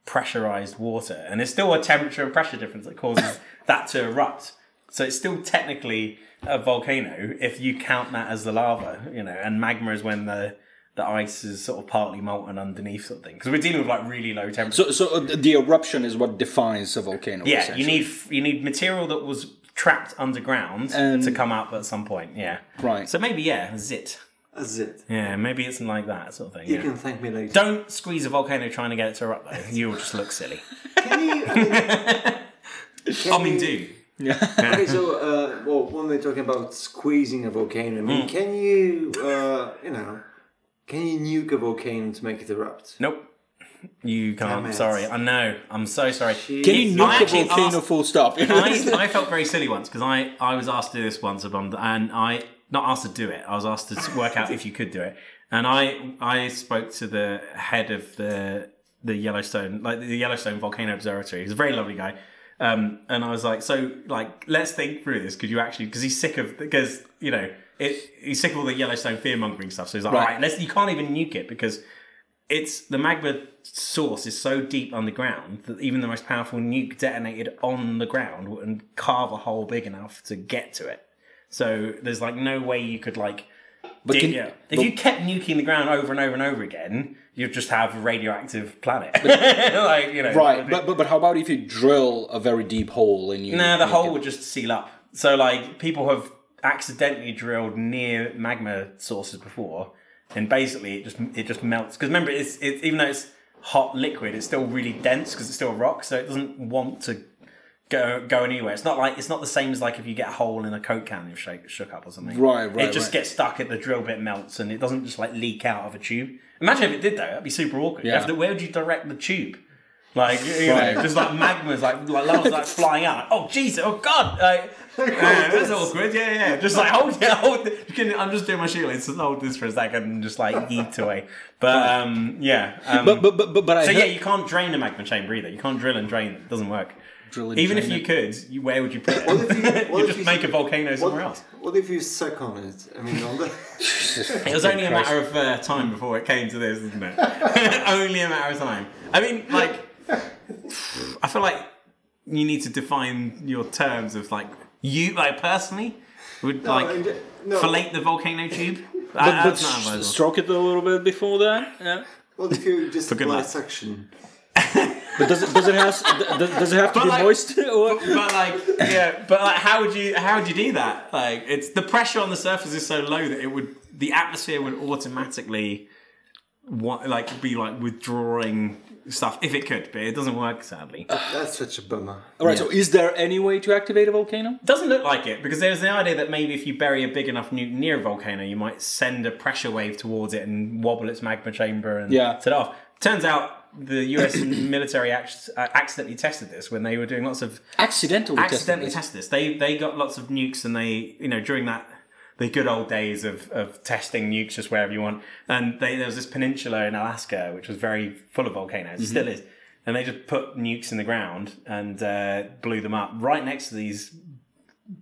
C: pressurized water, and it's still a temperature and pressure difference that causes that to erupt. So it's still technically a volcano if you count that as the lava, you know, and magma is when the the ice is sort of partly molten underneath, sort of thing. Because we're dealing with like really low temperatures.
A: So so uh, the eruption is what defines a volcano.
C: yeah, you need you need material that was trapped underground
A: And-
C: to come up at some point. Yeah,
A: Right.
C: So maybe yeah, zit.
B: That's it.
C: Yeah, maybe it's like that sort of thing.
B: You
C: yeah.
B: can thank me later.
C: Don't squeeze a volcano trying to get it to erupt though. You'll just look silly.
B: Can you? I mean,
C: I mean, do.
B: okay, so uh, well, when we're talking about squeezing a volcano, I mean, can you, uh, you know, can you nuke a volcano to make it erupt?
C: Nope. You
B: Damn
C: can't.
B: it.
C: Sorry, I know. I'm so sorry.
A: Can you
C: I
A: nuke a
C: actually
A: volcano
C: asked-
A: full stop?
C: I, I felt very silly once because I, I was asked to do this once above, and I not asked to do it. I was asked to work out if you could do it, and I I spoke to the head of the the Yellowstone like the Yellowstone Volcano Observatory. He's a very lovely guy, um, and I was like, so like let's think through this. Could you actually because he's sick of because you know it he's sick of all the Yellowstone fear mongering stuff. So he's like,
A: Right.
C: all right, let's you can't even nuke it because it's the magma source is so deep underground that even the most powerful nuke detonated on the ground wouldn't carve a hole big enough to get to it. So there's like no way you could like. dig-
A: can-
C: yeah. If
A: but-
C: you kept nuking the ground over and over and over again, you'd just have a radioactive planet. like you know,
A: right, but, but but how about if you drill a very deep hole and you?
C: no, the hole
A: it-
C: would just seal up. So like people have accidentally drilled near magma sources before, and basically it just it just melts. Because remember, it's it, even though it's hot liquid, it's still really dense because it's still a rock, so it doesn't want to go go anywhere. It's not like it's not the same as like if you get a hole in a coke can you've shake, shook up or something.
A: Right, right,
C: It just
A: right.
C: gets stuck at the drill bit melts, and it doesn't just like leak out of a tube. Imagine if it did though, that'd be super awkward.
A: Yeah.
C: to- where would you direct the tube? Like you you
A: Right.
C: know, just like magma's like like lava's like flying out. Oh Jesus! Oh God! Like, yeah, that's awkward. Yeah, yeah. Just like hold it. Hold. You can, I'm just doing my shooting. Just hold this for a second and just like yeet away. But um, yeah. Um,
A: But but but but, but I
C: so
A: heard-
C: yeah, you can't drain a magma chamber either. You can't drill and drain it. It doesn't work.
A: Drill and
C: Even if you
A: it.
C: could, you, where would you put it?
B: What if you- what
C: you
B: if
C: just
B: you-
C: make a volcano somewhere
B: What,
C: else.
B: what if you suck on it? I mean, on the.
C: It was only a matter of uh, time before it came to this, isn't it? only a matter of time. I mean, like, I feel like you need to define your terms of like you, I personally, would like
B: and- no.
C: fillet the volcano tube.
A: but,
C: Uh,
A: but
C: that's not
A: s- stroke it a little bit before that. Yeah.
B: What if you just
C: good
B: apply
C: luck.
B: suction?
A: But does it does it have does, does it have to
C: But
A: be
C: like-
A: moist or?
C: but like, yeah, but like, how would you how would you do that? Like, it's the pressure on the surface is so low that it would the atmosphere would automatically want like be like withdrawing stuff if it could, but it doesn't work sadly.
B: That's such a bummer.
A: All right. So is there any way to activate a volcano?
C: doesn't look like it because there's the idea that maybe if you bury a big enough nuke near a volcano, you might send a pressure wave towards it and wobble its magma chamber and
A: Yeah.
C: set it off. Turns out the U.S. military act- uh, accidentally tested this when they were doing lots of
A: Accidentally.
C: accidentally
A: tested
C: tested this. They they got lots of nukes and they you know during that the good old days of, of testing nukes just wherever you want. And they, there was this peninsula in Alaska which was very full of volcanoes. It still is. And they just put nukes in the ground and uh, blew them up right next to these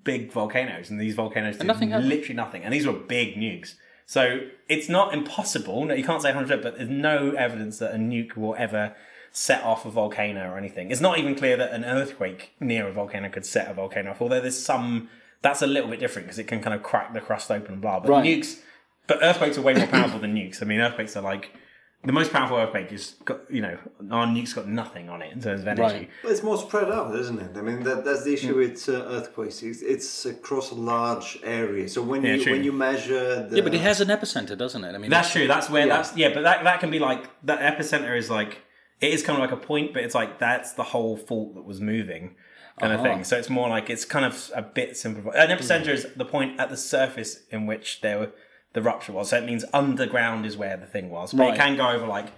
C: big volcanoes. And these volcanoes did
A: nothing happened?
C: literally nothing. And these were big nukes. So it's not impossible. No, you can't say 100%, but there's no evidence that a nuke will ever set off a volcano or anything. It's not even clear that an earthquake near a volcano could set a volcano off, although there's some. That's a little bit different because it can kind of crack the crust open and blah. But
A: Right.
C: nukes. But earthquakes are way more powerful than nukes. I mean, earthquakes are like. The most powerful earthquake is, got, you know, our nuke's got nothing on it in terms of energy.
A: Right.
B: But it's more spread out, isn't it? I mean, that, that's the issue with uh, earthquakes. It's, it's across a large area. So when
C: Yeah,
B: you
C: true.
B: when you measure the
A: Yeah, but it has an epicenter, doesn't it? I mean,
C: That's true. That's where
B: Yeah.
C: that's yeah, but that that can be like that epicenter is like it is kind of like a point, but it's like that's the whole fault that was moving kind of
A: Uh-huh.
C: thing. So it's more like it's kind of a bit simplified. An epicenter is the point at the surface in which there were the rupture was. So it means underground is where the thing was. But
A: Right.
C: it can go over like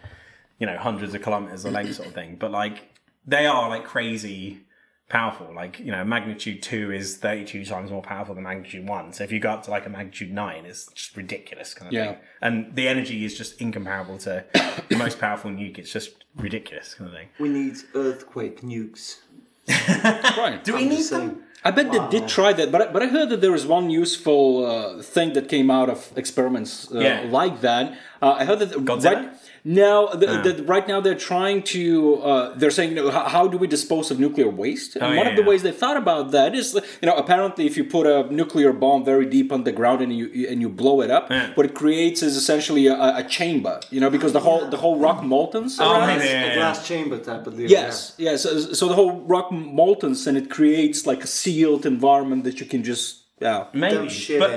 C: you know hundreds of kilometers of length sort of thing. But like they are like crazy powerful. Like you know, magnitude two is thirty-two times more powerful than magnitude one. So if you go up to like a magnitude nine, it's just ridiculous kind of
A: Yeah.
C: thing. And the energy is just incomparable to the most powerful nuke. It's just ridiculous kind of thing.
B: We need earthquake nukes.
A: Right.
C: Do we
B: I'm
C: need
B: just
C: them?
A: I bet they did try that, but I, but I heard that there was one useful uh, thing that came out of experiments uh,
C: Yeah.
A: like that. Uh, I heard that
C: Godzilla?
A: right now, the, the, right now they're trying to. Uh, they're saying, you know, how, how do we dispose of nuclear waste? And
C: Oh,
A: one
C: yeah,
A: of the
C: yeah.
A: ways they thought about that is, you know, apparently if you put a nuclear bomb very deep underground and you and you blow it up,
C: Yeah.
A: what it creates is essentially a, a chamber, you know, because the whole the whole rock moltens.
C: Oh,
A: around
C: maybe,
A: it.
C: yeah,
B: a glass chamber type of deal.
A: Yes, yes. So, so the whole rock moltens and it creates like a sealed environment that you can just yeah.
C: Maybe, but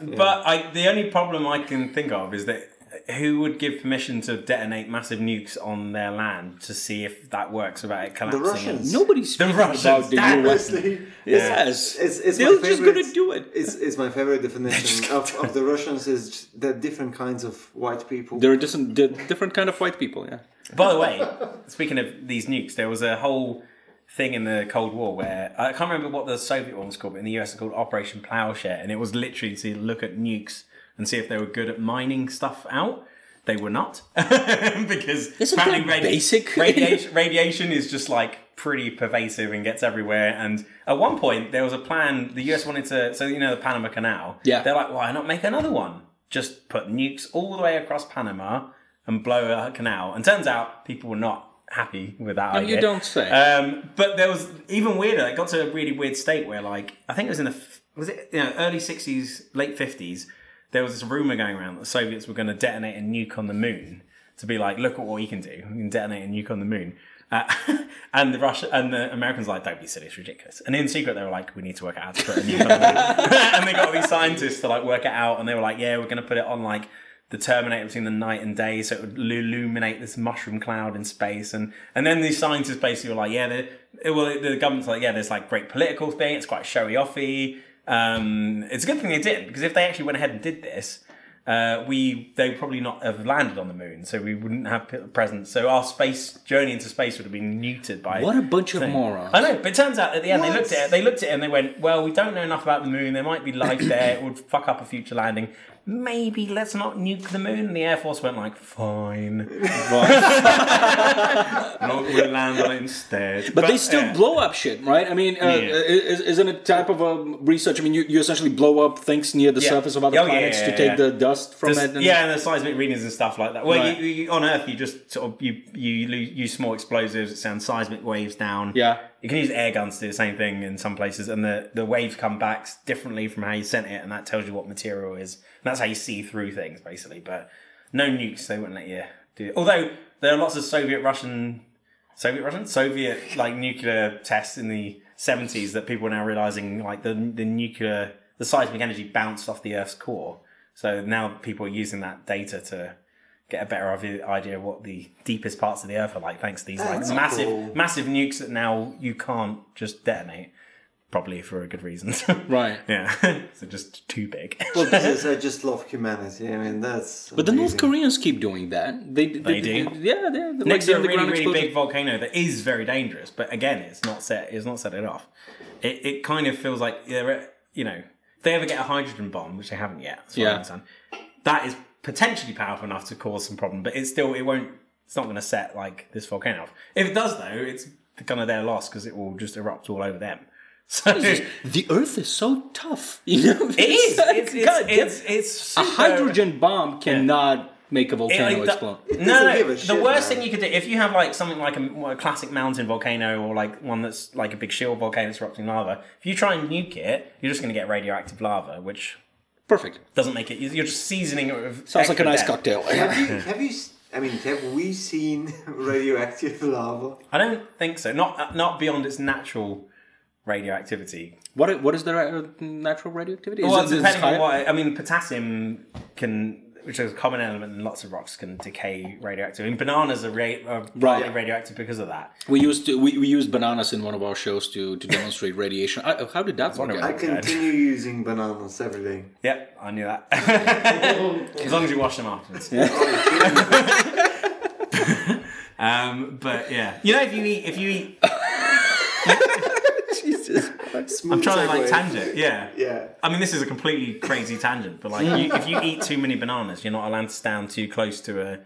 B: in.
C: but I, the only problem I can think of is that who would give permission to detonate massive nukes on their land to see if that works without it collapsing?
B: The
C: collapsing?
B: Russians.
A: Nobody's
C: The
A: speaking
C: Russians,
A: about the
C: that-
A: US. Yes,
B: it's, it's
A: they're
B: my
A: just gonna do it.
B: It's, it's my favorite definition of, of the Russians is that different kinds of white people.
A: There are different, different kind of white people. Yeah.
C: By the way, speaking of these nukes, there was a whole thing in the Cold War where I can't remember what the Soviet one was called, but in the US it's called Operation Plowshare, and it was literally to look at nukes and see if they were good at mining stuff out. They were not because apparently
A: that basic?
C: radiation, radiation is just like pretty pervasive and gets everywhere. And at one point, there was a plan. The US wanted to, so you know, the Panama Canal.
A: Yeah.
C: they're like, why not make another one? Just put nukes all the way across Panama and blow a canal. And turns out people were not happy with that
A: No,
C: idea.
A: you don't say.
C: Um, but there was even weirder. It got to a really weird state where, like, I think it was in the was it you know early sixties, late fifties. There was this rumor going around that the Soviets were going to detonate a nuke on the moon to be like, look at what we can do. We can detonate a nuke on the moon. Uh, and the Russia and the Americans like, don't be silly, it's ridiculous. And in secret, they were like, we need to work out how to put a nuke on the moon. and they got these scientists to like work it out, and they were like, yeah, we're going to put it on like the terminator between the night and day, so it would illuminate this mushroom cloud in space. And and then these scientists basically were like, yeah, the, well, the government's like, yeah, there's like great political thing. It's quite showy offy. Um, it's a good thing they did because if they actually went ahead and did this, uh, we they would probably not have landed on the moon, so we wouldn't have presence. So our space journey into space would have been neutered by
A: What a bunch of
C: thing.
A: morons.
C: I know, but it turns out at the end they looked at it. They looked at it and they went, "Well, we don't know enough about the moon. There might be life there. It would fuck up a future landing. Maybe let's not nuke the moon." And the Air Force went like, "Fine, no, we'll land on it instead."
A: But, they still
C: yeah.
A: blow up shit, right? I mean, uh,
C: Yeah.
A: is, isn't it type of um, research? I mean, you, you essentially blow up things near the
C: Yeah.
A: surface of other
C: Oh,
A: planets
C: yeah,
A: to take
C: yeah.
A: the dust from
C: There's-
A: it. And,
C: yeah, and the seismic readings and stuff like that. Well,
A: Right.
C: you, you, on Earth, you just sort of you you lo- use small explosives. It sends seismic waves down.
A: Yeah.
C: you can use air guns to do the same thing in some places, and the the waves come back differently from how you sent it, and that tells you what material is. That's how you see through things, basically. But no nukes, they wouldn't let you do. it. Although there are lots of Soviet Russian. Soviet Russian Soviet like nuclear tests in the seventies that people are now realizing like the the nuclear the seismic energy bounced off the Earth's core. So now people are using that data to get a better idea of what the deepest parts of the Earth are like, thanks to these ah,
B: like
C: massive
B: cool.
C: massive nukes that now you can't just detonate. Probably for a good reason.
A: Right.
C: yeah. so just too big.
B: Well, this is, I uh, just love humanity. I mean, that's.
A: But the North. Koreans keep doing that. They, they,
C: They do?
A: yeah, they're, they're
C: Next to a really, really
A: explosion.
C: big volcano that is very dangerous, but again, it's not set. It's not set it off. It, it kind of feels like they're, you know, if they ever get a hydrogen bomb, which they haven't yet. That's what
A: Yeah.
C: I understand. That is potentially powerful enough to cause some problem, but it still it won't. It's not going to set like this volcano off. If it does, though, it's kind of their loss because it will just erupt all over them. So it
A: The Earth is so tough. You know,
C: is. It's it's,
A: God damn.
C: it's, it's
A: a hydrogen bomb cannot make a
C: It,
A: volcano
C: like, the-
A: explode.
C: No, no. The
B: shit,
C: worst
B: man.
C: thing you could do if you have like something like a, a classic mountain volcano or like one that's like a big shield volcano that's erupting lava. If you try and nuke it, you're just going to get radioactive lava, which
A: Perfect.
C: doesn't make it. You're just seasoning it with.
A: Sounds like a nice
C: death.
A: cocktail.
B: Have you, have you? s- I mean, have we seen radioactive lava?
C: I don't think so. Not not beyond its natural radioactivity.
A: What what is the ra- natural radioactivity? Is
C: Well,
A: it
C: depending on what I mean, potassium can, which is a common element in lots of rocks, can decay radioactive. And bananas are, ra- are
A: Right.
C: radioactive because of that.
A: We used to we, we used bananas in one of our shows to to demonstrate radiation. I, how did that work?
C: wondering?
B: I continue using bananas every day.
C: Yep, I knew that. as long as you wash them afterwards. um, but yeah, you know, if you eat, if you eat, I'm trying to like tangent. Yeah.
B: Yeah.
C: I mean, this is a completely crazy tangent, but like, you, if you eat too many bananas, you're not allowed to stand too close to a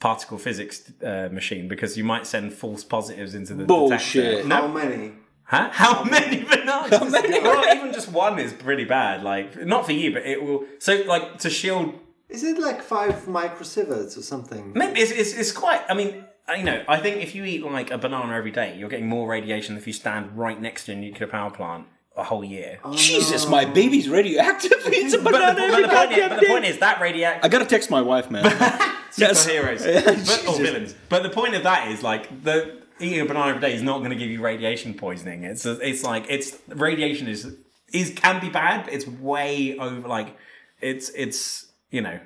C: particle physics uh, machine because you might send false positives into the
A: Bullshit.
C: detector.
B: How
C: No,
B: many?
C: huh? How many bananas? well, even just one is pretty bad. Like, not for you, but it will. So, like, to shield
B: Is it like five microsieverts or something?
C: Maybe it's, it's, it's quite. I mean, I- you know, I think if you eat like a banana every day, you're getting more radiation than if you stand right next to a nuclear power plant a whole year. Oh.
A: Jesus, my baby's radioactive. It's a
C: But the,
A: banana
C: but, the point is, but the point is that radiation.
A: I gotta text my wife, man.
C: Superheroes, but, oh, or villains. But the point of that is like the eating a banana every day is not going to give you radiation poisoning. It's it's like it's radiation is is can be bad, but it's way over. Like it's it's you know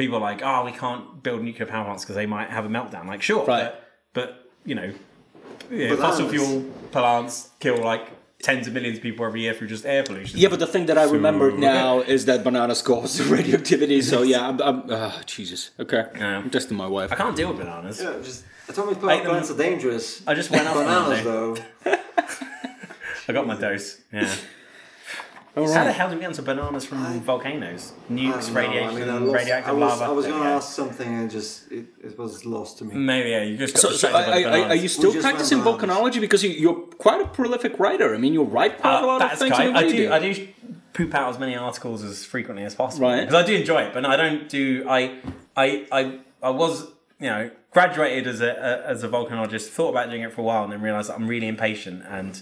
C: people are like oh we can't build nuclear power plants because they might have a meltdown. Like sure,
A: Right.
C: but, but you know yeah, fossil
B: Bananas.
C: fuel plants kill like tens of millions of people every year through just air pollution.
A: Yeah, but the thing that I remembered now is that bananas cause radioactivity. So yeah, I'm, I'm uh, Jesus. Okay,
C: Yeah.
A: I'm testing my wife.
C: I can't deal with bananas.
B: Yeah, just atomic
C: Ate
B: power
C: them-
B: plants are dangerous.
C: I just went up
B: Bananas,
C: day.
B: though.
C: I got my dose. Yeah.
A: All
C: How the hell do we get onto bananas from volcanoes? Nukes, radiation,
B: I mean, I lost-
C: radioactive
B: I was,
C: lava.
B: I was going to
C: go.
B: ask something and just it, it was lost to me.
C: Maybe yeah. You just got
A: So, so
C: distracted by
A: are, are,
C: bananas.
A: are you still practicing volcanology because you, you're quite a prolific writer? I mean, you write quite a
C: Uh,
A: lot of
C: that's
A: things.
C: kind. I
A: you
C: do. I do poop out as many articles as frequently as possible
A: Right.
C: because I do enjoy it. But I don't do. I I I I was you know graduated as a, a as a volcanologist. Thought about doing it for a while and then realized that I'm really impatient and.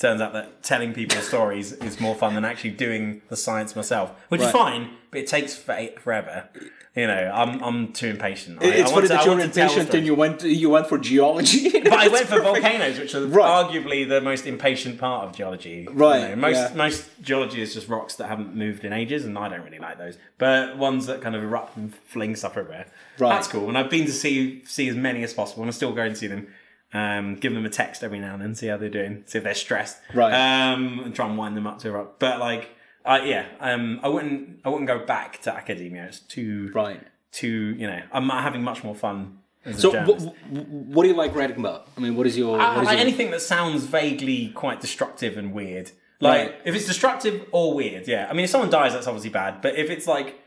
C: Turns out that telling people stories is more fun than actually doing the science myself, which is fine, but it takes forever. You know, I'm I'm too impatient.
A: It's
C: I
A: funny
C: to-
A: that
C: I
A: you're
C: want to tell
A: impatient and you went you went for geology.
C: But I went for volcanoes, which are
A: Right.
C: arguably the most impatient part of geology. You
A: Right,
C: know, most
A: yeah.
C: most geology is just rocks that haven't moved in ages, and I don't really like those. But ones that kind of erupt and fling stuff everywhere.
A: Right.
C: That's cool. And I've been to see see as many as possible, and I still go and see them. Um, give them a text every now and then, see how they're doing, see if they're stressed.
A: Right.
C: Um, and try and wind them up to erupt. But like, uh, yeah, um, I wouldn't I wouldn't go back to academia. It's too
A: right.
C: too you know. I'm having much more fun. As
A: So,
C: journalist.
A: wh- wh- what do you like writing about? I mean, what is your?
C: I,
A: what is
C: like
A: your-
C: anything that sounds vaguely quite destructive and weird. Like
A: Right.
C: if it's destructive or weird, yeah. I mean, if someone dies, that's obviously bad. But if it's like,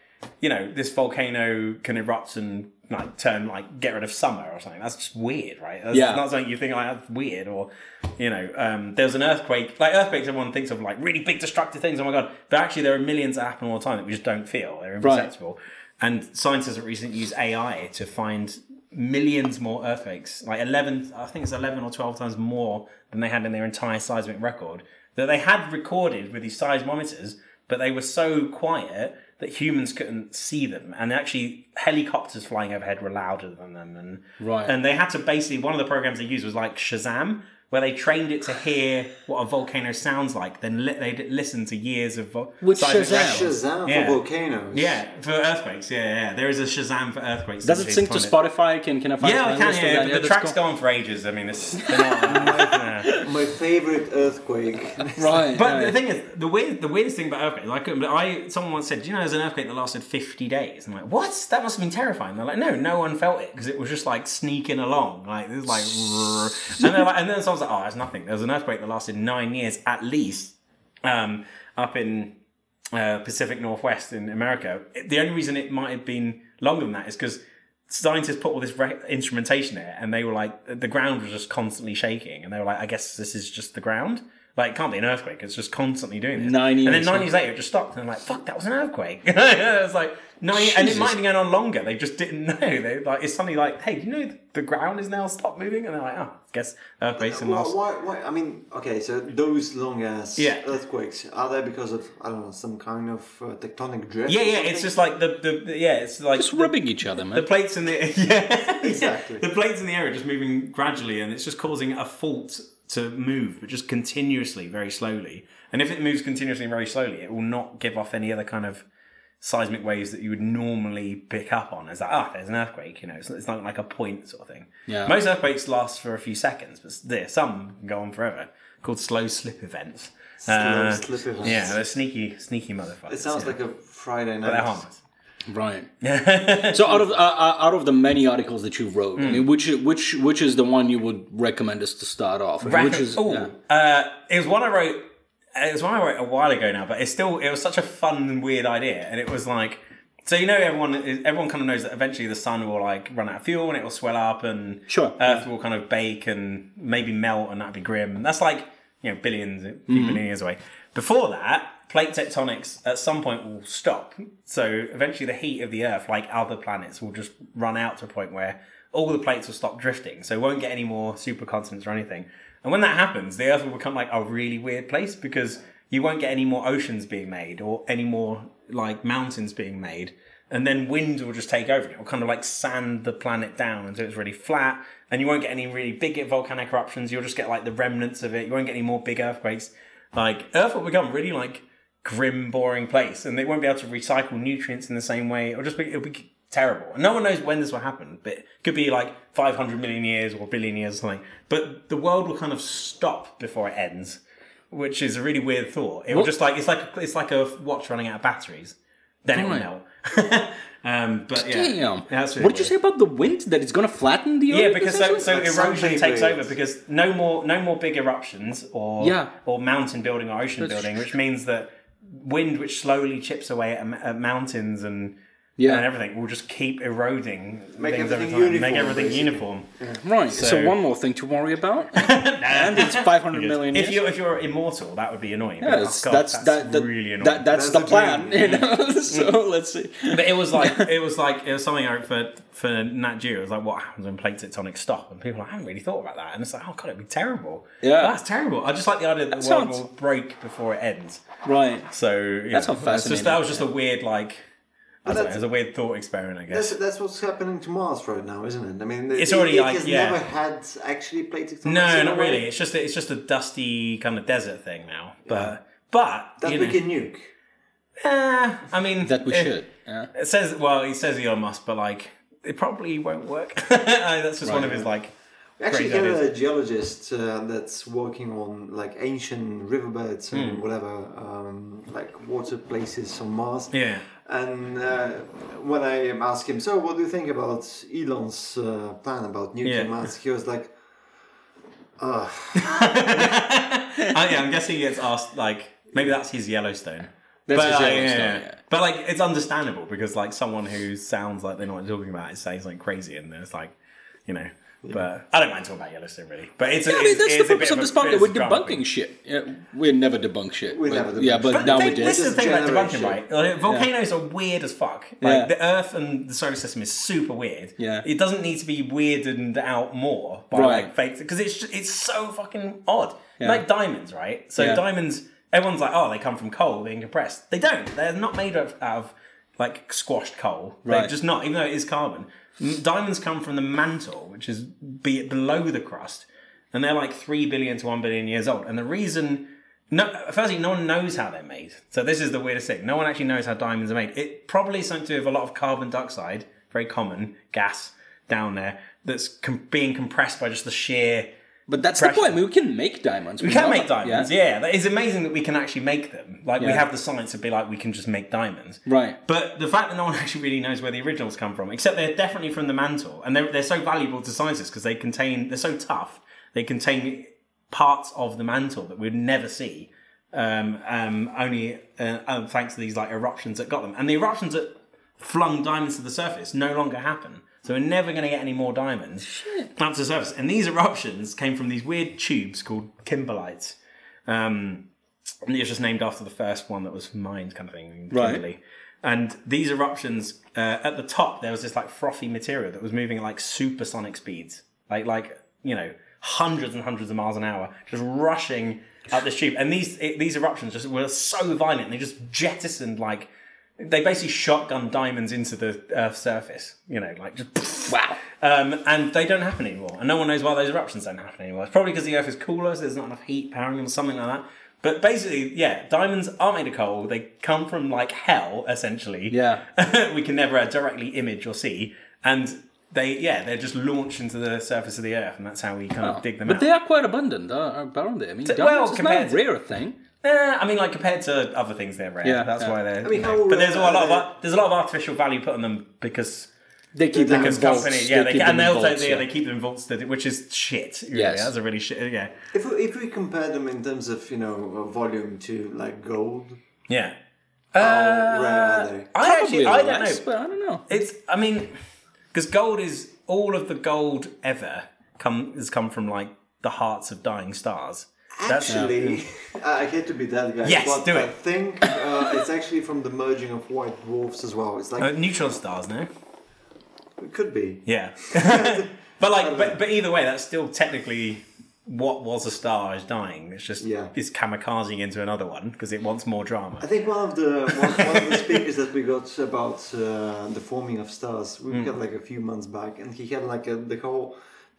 C: you know, this volcano can erupt and like turn like get rid of summer or something, that's just weird, right? That's
A: Yeah.
C: not something you think like that's weird or, you know, um, there was an earthquake. Like earthquakes, everyone thinks of like really big destructive things. Oh my god! But actually, there are millions that happen all the time that we just don't feel. They're
A: Right.
C: imperceptible. And scientists have recently used AI to find millions more earthquakes, like 11, I think it's 11 or 12 times more than they had in their entire seismic record, that they had recorded with these seismometers, but they were so quiet that humans couldn't see them. And actually, helicopters flying overhead were louder than them. And,
A: Right.
C: and they had to basically, one of the programs they used was like Shazam, where they trained it to hear what a volcano sounds like. Then li- they listened to years of vo-
A: With
C: seismic
A: Shazam?
C: records.
B: Shazam
C: Yeah.
B: for volcanoes.
C: Yeah, for earthquakes. Yeah, yeah. There is a Shazam for earthquakes.
A: Does it sync to. Spotify? Can can I find?
C: Yeah, I can.
A: this
C: Yeah,
A: on
C: but
A: that?
C: the
A: that's
C: tracks
A: cool.
C: go on for ages. I mean, it's not, yeah.
B: My favorite earthquake.
A: Right.
C: But
A: right.
C: the thing is, the weird, the weirdest thing about earthquakes, like I, someone once said, "Do you know there's an earthquake that lasted 50 days?" I'm like, "What? That must have been terrifying." They're like, "No, no one felt it because it was just like sneaking along, like it was like." and they're like, and then someone's like, "Oh, there's nothing." There was an earthquake that lasted nine years at least, um, up in uh, Pacific Northwest in America. The only reason it might have been longer than that is because scientists put all this re- instrumentation there, and they were like, the ground was just constantly shaking, and they were like, I guess this is just the ground. Like, it can't be an earthquake. It's just constantly doing this.
A: Nine
C: And then
A: years,
C: nine years later, it just stopped, and I'm like, fuck, that was an earthquake. it was like nine, and it might have been going on longer. They just didn't know. They like, it's suddenly like, hey, do you know the ground is now stopped moving? And they're like, oh, I guess earthquakes and last.
B: why, why? I mean, okay, so those long ass
C: Yeah.
B: earthquakes are they because of I don't know some kind of uh, tectonic drift?
C: Yeah, yeah. It's just like the, the, the yeah. It's like
A: Just
C: the-
A: rubbing each other,
C: The plates in the yeah,
B: Exactly.
C: The plates in the air are just moving gradually, and it's just causing a fault to move, but just continuously, very slowly. And if it moves continuously and very slowly, it will not give off any other kind of seismic waves that you would normally pick up on. It's like, ah, there's an earthquake. You know, it's, it's not like a point sort of thing.
A: Yeah.
C: Most earthquakes last for a few seconds, but there some can go on forever. Called slow slip events.
B: Slow
C: Uh,
B: slip events.
C: Yeah, they're sneaky, sneaky motherfuckers.
B: It sounds
C: yeah.
B: like a Friday night.
C: But they're
B: night.
C: harmless.
A: Right. so out of uh, uh, out of the many articles that you wrote,
C: Hmm.
A: I mean, which which which is the one you would recommend us to start off? Mean, which is
C: oh,
A: yeah.
C: uh, it was one I wrote it was one I wrote a while ago now, but it's still it was such a fun and weird idea, and it was like. So you know everyone everyone kind of knows that eventually the sun will like run out of fuel and it will swell up and
A: Sure,
C: Earth will kind of bake and maybe melt and that'd be grim. And that's like you know billions, a few billion years away. Before that, plate tectonics at some point will stop. So eventually, the heat of the Earth, like other planets, will just run out to a point where all the plates will stop drifting. So we won't get any more supercontinents or anything. And when that happens, the Earth will become like a really weird place because you won't get any more oceans being made or any more like mountains being made. And then wind will just take over. It will kind of like sand the planet down until it's really flat. And you won't get any really big volcanic eruptions. You'll just get like the remnants of it. You won't get any more big earthquakes. Like Earth will become really like grim, boring place, and they won't be able to recycle nutrients in the same way. It'll just be it'll be terrible. And no one knows when this will happen, but it could be like 500 million years or a billion years or something. But the world will kind of stop before it ends, which is a really weird thought. It will just like it's like a, it's like a watch running out of batteries. Then it will
A: Right.
C: melt. um, but yeah,
A: Damn.
C: that's really
A: what did you
C: weird.
A: say about the wind? That it's going to flatten the earth.
C: Yeah, because so, so
B: Like
C: erosion takes
B: weird.
C: over because no more no more big eruptions or
A: Yeah.
C: or mountain building or ocean
A: That's
C: building, which means that wind which slowly chips away at, at mountains and
A: Yeah.
C: and everything will just keep eroding
B: Make
C: things every
B: everything
C: time, make
B: uniform,
C: everything
B: basically.
C: uniform.
A: Right. So,
C: So-
A: one more thing to worry about, and it's 500 million
C: If
A: years.
C: you're if you're immortal, that would be annoying.
A: Yeah,
C: But, oh God,
A: that's, that, that,
C: really annoying.
A: that- that's,
B: That's
A: the
B: the
A: plan.
B: dream.
A: You know? so mm. let's see.
C: But it was like it was like it was something I wrote for for Nat Geo. It was like what happens when plate tectonics stop, and people are like, I haven't really thought about that. And it's like, oh god, it'd be terrible.
A: Yeah.
C: that's terrible. I just like the idea that the world
A: sounds-
C: will break before it ends.
A: Right.
C: So yeah,
A: That sounds
C: it's just
A: fascinating.
C: that was just a weird like. I don't know,
B: that's-
C: a weird thought experiment, I guess.
B: that's what's happening to Mars right now, isn't it? I mean,
C: It's
B: it,
C: already
B: it
C: like-
B: has
C: yeah.
B: never had actually plate tectonics.
C: No, not really. It's just a, it's just a dusty kind of desert thing now. But but
B: That
C: you
B: we
C: know,
B: can nuke.
C: eh, I mean
A: That we
C: eh,
A: should. Yeah.
C: It says well, he says Elon Musk, but like it probably won't work. that's just one of his like.
B: We actually
C: Great
B: have a geologist uh, that's working on like ancient riverbeds and
C: Hmm.
B: whatever, um, like water places on Mars.
C: Yeah.
B: And uh, when I asked him, so what do you think about Elon's uh, plan about nuclear
C: Yeah.
B: Mars? He was like, uh,
C: I, yeah, I'm guessing he gets asked like maybe that's his Yellowstone.
A: That's
C: but,
A: his
C: like,
A: Yellowstone,
C: yeah,
A: yeah.
C: But like it's understandable because like someone who sounds like they know what they're talking about is saying something crazy and it's like, you know. But I don't mind talking about Yellowstone really. But it's
A: Yeah,
C: a,
A: I mean, that's
C: it's
A: the purpose of this podcast. We're debunking shit. Yeah, we never debunk shit.
B: We
A: but-
B: never debunk
A: Yeah, but,
B: shit.
A: now
C: they-
A: we did.
C: This is the thing about debunking, right? Like, volcanoes are weird as fuck. Like
A: Yeah.
C: the Earth and the solar system is super weird.
A: Yeah.
C: it doesn't need to be weirded out more by
A: Right.
C: like fake because it's just, it's so fucking odd.
A: Yeah.
C: Like diamonds, right? So
A: Yeah.
C: diamonds, everyone's like, oh, they come from coal being compressed. They don't. They're not made of, out of like squashed coal. They're
A: Right.
C: just not, even though it is carbon. Diamonds come from the mantle, which is be below the crust, and they're like three billion to one billion years old. And the reason, no, firstly, no one knows how they're made. So this is the weirdest thing. No one actually knows how diamonds are made. It probably something to do with a lot of carbon dioxide, very common gas down there, that's com- being compressed by just the sheer
A: But that's
C: Pressure.
A: the point. I mean, we can make diamonds.
C: we can make diamonds, yeah. it's amazing that we can actually make them. Like we have the science to be like we can just make diamonds.
A: Right.
C: But the fact that no one actually really knows where the originals come from, except they're definitely from the mantle, and they're, they're so valuable to scientists because they contain they're so tough. They contain parts of the mantle that we'd never see, um, um, only uh, um, thanks to these like eruptions that got them. And the eruptions that flung diamonds to the surface no longer happen. So we're never going to get any more diamonds Shit. up to the surface. And these eruptions came from these weird tubes called kimberlites. Um, and it was just named after the first one that was mined, kind of thing, in
A: Right.
C: And these eruptions, uh, at the top, there was this like frothy material that was moving at like supersonic speeds, like like you know hundreds and hundreds of miles an hour, just rushing up this tube. And these it, these eruptions just were so violent, they just jettisoned like they basically shotgun diamonds into the Earth's surface. You know, like just
A: Wow.
C: um, and they don't happen anymore. And no one knows why those eruptions don't happen anymore. It's probably because the Earth is cooler, so there's not enough heat powering them, or something like that. But basically, yeah, diamonds are made of coal. They come from like hell, essentially.
A: Yeah.
C: we can never uh, directly image or see, and they, yeah, they're just launched into the surface of the Earth, and that's how we kind of dig them
A: But
C: out.
A: they are quite abundant, uh, aren't they? I mean,
C: well,
A: diamonds is not a rare thing.
C: Eh, I mean, like compared to other things, they're rare.
A: Yeah,
C: that's
A: yeah.
C: why they're.
B: I mean,
C: you know-
B: how
C: but there's a lot of ar- there's a lot of artificial value put on them because
A: They keep them in
C: Because
A: vaults.
C: company, yeah, they,
A: keep
C: and
A: them in
C: they'll
A: vaults,
C: yeah,
A: yeah.
C: they keep them in vaults, that- which is shit. Really.
A: Yes.
C: that's a really shit. Yeah,
B: If we, if we compare them in terms of you know uh, volume to like gold,
C: yeah.
B: how
C: Uh,
B: rare are they?
C: I actually, I don't
A: less,
C: know.
A: but I don't know.
C: It's, I mean, because gold is all of the gold ever come has come from like the hearts of dying stars.
B: Actually, I hate to be that guy,
C: Yes,
B: but
C: do
B: I
C: it.
B: think uh, it's actually from the merging of white dwarfs as well. It's like
C: Uh, neutron stars, no?
B: it could be.
C: Yeah. but like, but, but either way, that's still technically what was a star is dying. It's just
B: Yeah.
C: it's kamikazing into another one because it wants more drama.
B: I think one of the one, one of the speakers that we got about uh, the forming of stars, we
C: Hmm.
B: got like a few months back, and he had like a, the whole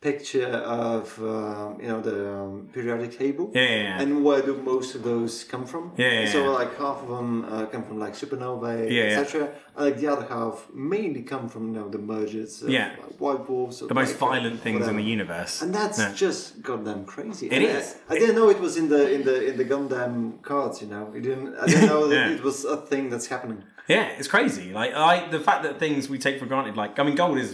B: picture of um, you know the um, periodic table,
C: Yeah, yeah, yeah.
B: and where do most of those come from?
C: Yeah, yeah,
B: so like half of them uh, come from like supernovae, etc. Like the other half mainly come from you know the mergers, of,
C: Yeah.
B: like, white dwarfs,
C: the most
B: like,
C: violent things in the universe.
B: And that's just goddamn crazy.
C: It
B: And I-
C: is.
B: I, didn't know it was in the in the in the Gundam cards. You know, it didn't. I didn't know that it was a thing that's happening.
C: Yeah, it's crazy. Like I, the fact that things we take for granted, like I mean, gold is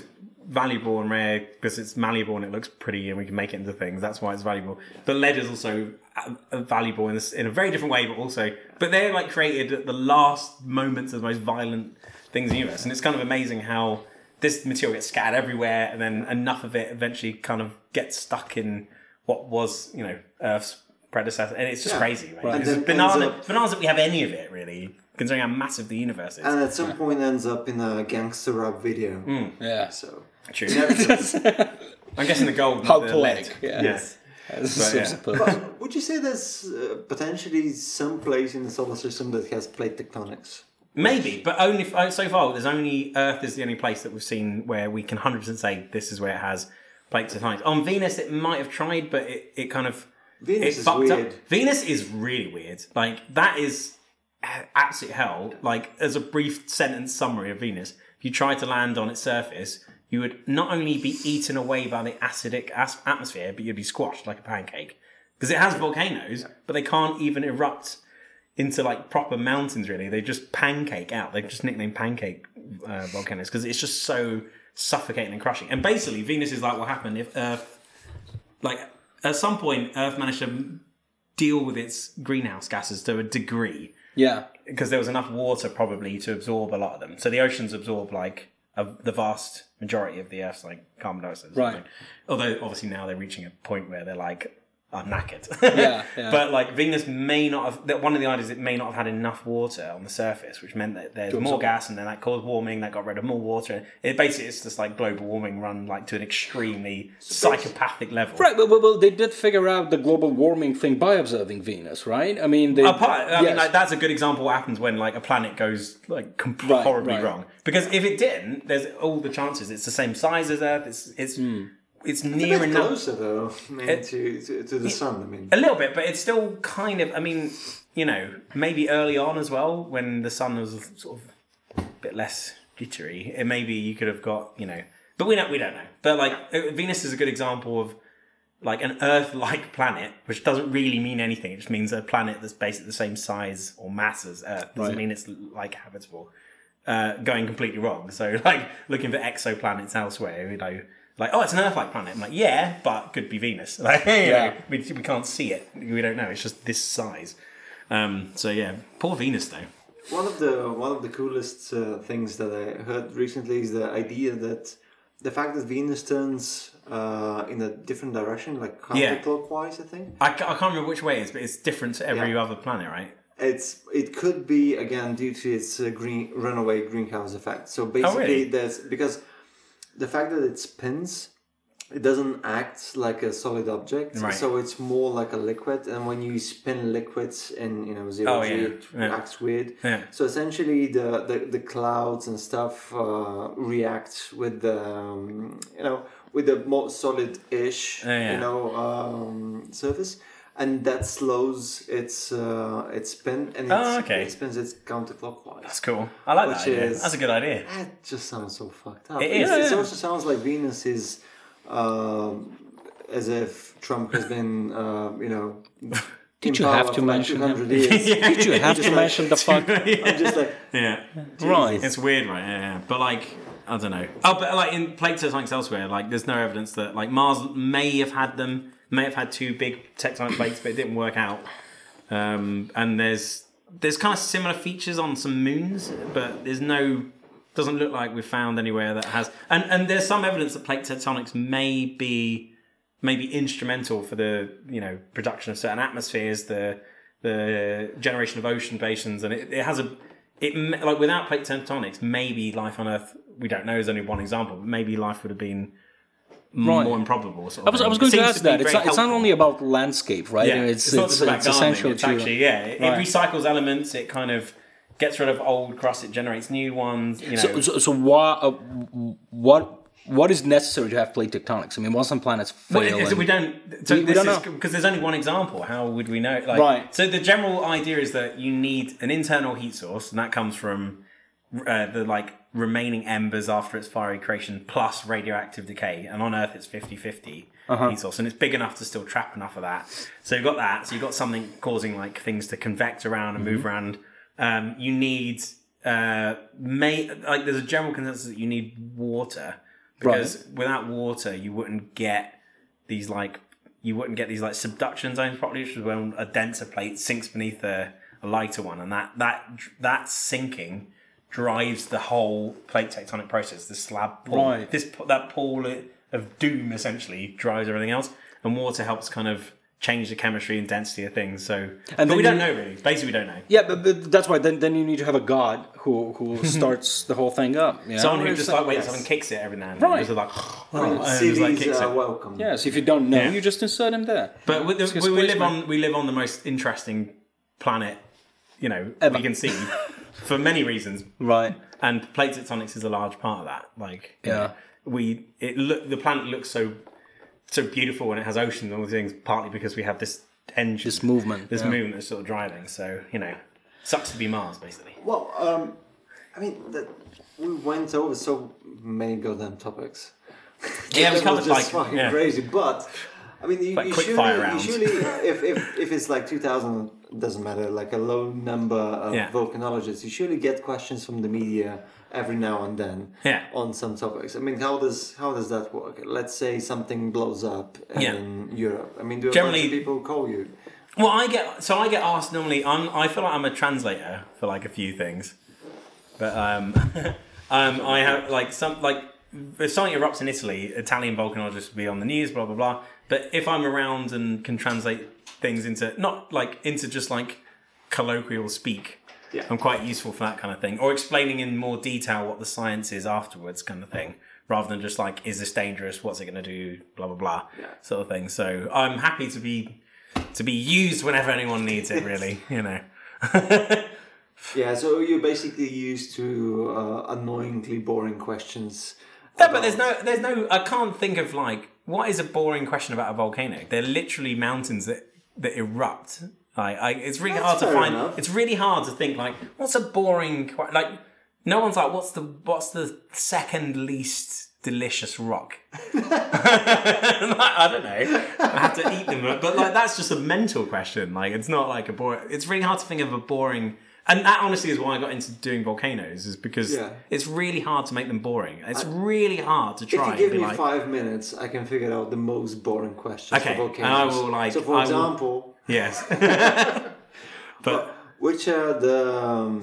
C: valuable and rare because it's malleable and it looks pretty and we can make it into things. That's why it's valuable. But lead is also uh, uh, valuable in this, in a very different way, but also, but they're like created at the last moments of the most violent things in the universe, and it's kind of amazing how this material gets scattered everywhere, and then enough of it eventually kind of gets stuck in what was, you know, Earth's predecessor, and it's just
B: Yeah.
C: crazy. Right?
B: And
C: It's banana,
B: up-
C: bananas that we have any of it really, considering how massive the universe is.
B: And at some point ends up in a gangster rap video.
C: Hmm.
A: Yeah.
B: So
C: True. I'm guessing the gold.
A: How
C: the
A: poetic,
C: lead.
A: yeah.
C: Yes.
A: That's
C: yeah.
B: but would you say there's uh, potentially some place in the solar system that has plate tectonics?
C: Maybe, but only f- so far. There's only Earth is the only place that we've seen where we can 100% say this is where it has plate tectonics. On Venus, it might have tried, but it, it kind of
B: Venus
C: it
B: is
C: fucked
B: weird.
C: up. Venus is really weird. Like that is absolute hell. Like as a brief sentence summary of Venus, if you try to land on its surface, you would not only be eaten away by the acidic as- atmosphere, but you'd be squashed like a pancake because it has volcanoes, but they can't even erupt into like proper mountains. Really, they just pancake out. They've just nicknamed pancake uh, volcanoes because it's just so suffocating and crushing. And basically, Venus is like what happened if Earth, like at some point, Earth managed to deal with its greenhouse gases to a degree
A: Yeah.
C: because there was enough water probably to absorb a lot of them. So the oceans absorb like a, the vast majority of the Earth's like carbon dioxide.
A: Right.
C: Although obviously now they're reaching a point where they're like are knackered.
A: Yeah, yeah.
C: But like Venus may not have. That one of the ideas it may not have had enough water on the surface, which meant that there's more gas, and then that caused warming. That got rid of more water. It basically it's just like global warming run like to an extremely psychopathic level.
A: Right, well, well, well, they did figure out the global warming thing by observing Venus, right? I mean, they.
C: Apart, I mean, like that's a good example. What happens when like a planet goes like
A: Right,
C: horribly
A: right.
C: wrong? Because if it didn't, there's all the chances it's the same size as Earth. It's it's
A: Hmm.
C: It's
B: A
C: near
B: bit
C: enough.
B: closer though, I mean,
C: It-
B: to, to to the sun. I mean,
C: A little bit, but it's still kind of. I mean, you know, maybe early on as well when the sun was sort of a bit less jittery. It maybe you could have got you know, but we don't we don't know. But like uh, Venus is a good example of like an Earth-like planet, which doesn't really mean anything. It just means a planet that's basically the same size or mass as Earth. Doesn't
A: Right.
C: mean it's like habitable. Uh, going completely wrong. So like looking for exoplanets elsewhere, you know. Like, oh, it's an Earth-like planet. I'm like, yeah, but could be Venus. Like, you know,
A: Yeah.
C: we, we can't see it. We don't know. It's just this size. Um, so yeah, poor Venus though.
B: one of the one of the coolest uh, things that I heard recently is the idea that the fact that Venus turns uh, in a different direction, like
C: Yeah.
B: I think.
C: I, I can't remember which way it is, but it's different to every
B: Yeah.
C: other planet, right?
B: It's it could be again due to its uh, green runaway greenhouse effect. So basically,
C: really?
B: there's because the fact that it spins, it doesn't act like a solid object.
C: Right.
B: So it's more like a liquid, and when you spin liquids in you know zero
C: Oh,
B: g,
C: yeah.
B: it
C: Yeah.
B: acts weird.
C: Yeah.
B: So essentially, the, the, the clouds and stuff uh, react with the um, you know with the more solid-ish
C: yeah.
B: you know um, surface, and that slows its uh, its spin and
C: Oh,
B: it's,
C: okay.
B: it spins it counterclockwise.
C: That's cool. I like that
B: Which
C: idea.
B: is-
C: That's a good idea.
B: That just sounds so fucked up.
C: It
B: It,
C: is.
B: it
C: Yeah.
B: also sounds like Venus is um, as if Trump has been uh, you know.
A: Did you have to mention
B: 200
A: him?
B: years.
A: Did you have to
B: like-
A: mention the fuck?
B: I'm just like
C: Yeah.
A: Right.
C: It's weird, right? Yeah, yeah. But like, I don't know. Oh, but like in plate tectonics elsewhere, like there's no evidence that like Mars may have had them, may have had two big tectonic plates, but it didn't work out. Um, and there's there's kind of similar features on some moons, but there's no doesn't look like we've found anywhere that has. And and there's some evidence that plate tectonics may be maybe instrumental for the you know production of certain atmospheres, the the generation of ocean basins, and it, it has a it like without plate tectonics, maybe life on Earth. We don't know. Is only one example. But maybe life would have been
A: Right.
C: more improbable. Sort of
A: I was, I was
C: It
A: going to ask that. It's not, it's not only about landscape, right?
C: Yeah,
A: it's,
C: it's, not
A: it's,
C: just about
A: it's essential
C: It's
A: to.
C: actually yeah. It,
A: Right.
C: it recycles elements. It kind of gets rid of old crust. It generates new ones. You know.
A: So, so, so what, uh, what, what is necessary to have plate tectonics? I mean, once some planets fail,
C: it-
A: and-
C: we don't. So
A: We- we don't know.
C: because there's only one example. How would we know? Like,
A: Right.
C: So the general idea is that you need an internal heat source, and that comes from uh, the like remaining embers after its fiery creation plus radioactive decay. And on Earth, it's 50-50
A: Uh-huh.
C: heat source, and it's big enough to still trap enough of that. So you've got that. So you've got something causing like things to convect around and
A: Mm-hmm.
C: move around. Um, you need uh, may like there's a general consensus that you need water because without water you wouldn't get these like you wouldn't get these like subduction zones properly, which is when a denser plate sinks beneath a, a lighter one, and that that that sinking drives the whole plate tectonic process. The slab pull,
A: Right.
C: this that pool of doom essentially drives everything else, and water helps kind of change the chemistry and density of things. So, but we don't
A: you-
C: know really. Basically, we don't know.
A: yeah, but, but that's why. Then, then you need to have a god who who starts the whole thing up. you know?
C: Someone who just like waits up and kicks it every now and then.
A: Right.
C: Just like,
B: Well, oh,
C: and just, like kicks
B: are
C: it.
B: welcome.
A: Yes, if you don't know,
C: Yeah.
A: you just insert him there.
C: But with the, we, we live on we live on the most interesting planet, you know,
A: Ever.
C: we can see for many reasons,
A: Right.
C: and plate tectonics is a large part of that. Like,
A: Yeah.
C: know, we it look the planet looks so so beautiful and it has oceans and all these things, partly because we have this engine,
A: This movement,
C: this
A: yeah.
C: movement that's sort of driving. So you know, sucks to be Mars, basically.
B: Well, um, I mean, that, we went over so many goddamn topics.
C: Yeah, we covered
B: was
C: like
B: just fucking
C: yeah.
B: crazy. But I mean, you,
C: Like
B: you
C: quick
B: surely,
C: fire
B: you surely if, if if it's like two thousand, doesn't matter. Like a low number of
C: Yeah.
B: volcanologists, you surely get questions from the media every now and then
C: Yeah.
B: on some topics. I mean, how does how does that work? Let's say something blows up in
C: Yeah.
B: Europe. I mean, do a
C: Generally-
B: bunch of people call you?
C: Well, I get so I get asked normally. I'm I feel like I'm a translator for like a few things, but um, um, I have like some like if something erupts in Italy, Italian volcanologists will be on the news, blah blah blah. But if I'm around and can translate things into not like into just like colloquial speak,
B: Yeah.
C: I'm quite useful for that kind of thing, or explaining in more detail what the science is afterwards, kind of thing, rather than just like, is this dangerous? What's it going to do? Blah blah blah,
B: Yeah.
C: sort of thing. So I'm happy to be to be used whenever anyone needs it. Really, you know.
B: Yeah, so you're basically used to uh, annoyingly boring questions.
C: No, but there's no, there's no. I can't think of like what is a boring question about a volcano. They're literally mountains that that erupt. Like, I, it's really
B: That's
C: hard to
B: fair
C: find.
B: enough.
C: It's really hard to think like what's a boring like. No one's like, what's the what's the second least delicious rock? Like, I don't know. I have to eat them, but like that's just a mental question. Like it's not like a boring. It's really hard to think of a boring. And that honestly is why I got into doing volcanoes, is because
B: Yeah.
C: it's really hard to make them boring. It's really hard to try If
B: you
C: and
B: give
C: be
B: me
C: like,
B: five minutes, I can figure out the most boring questions
C: Okay,
B: for
C: and I
B: volcanoes.
C: will, like-
B: so, for
C: I will-
B: example,
C: yes. but
B: which are the um,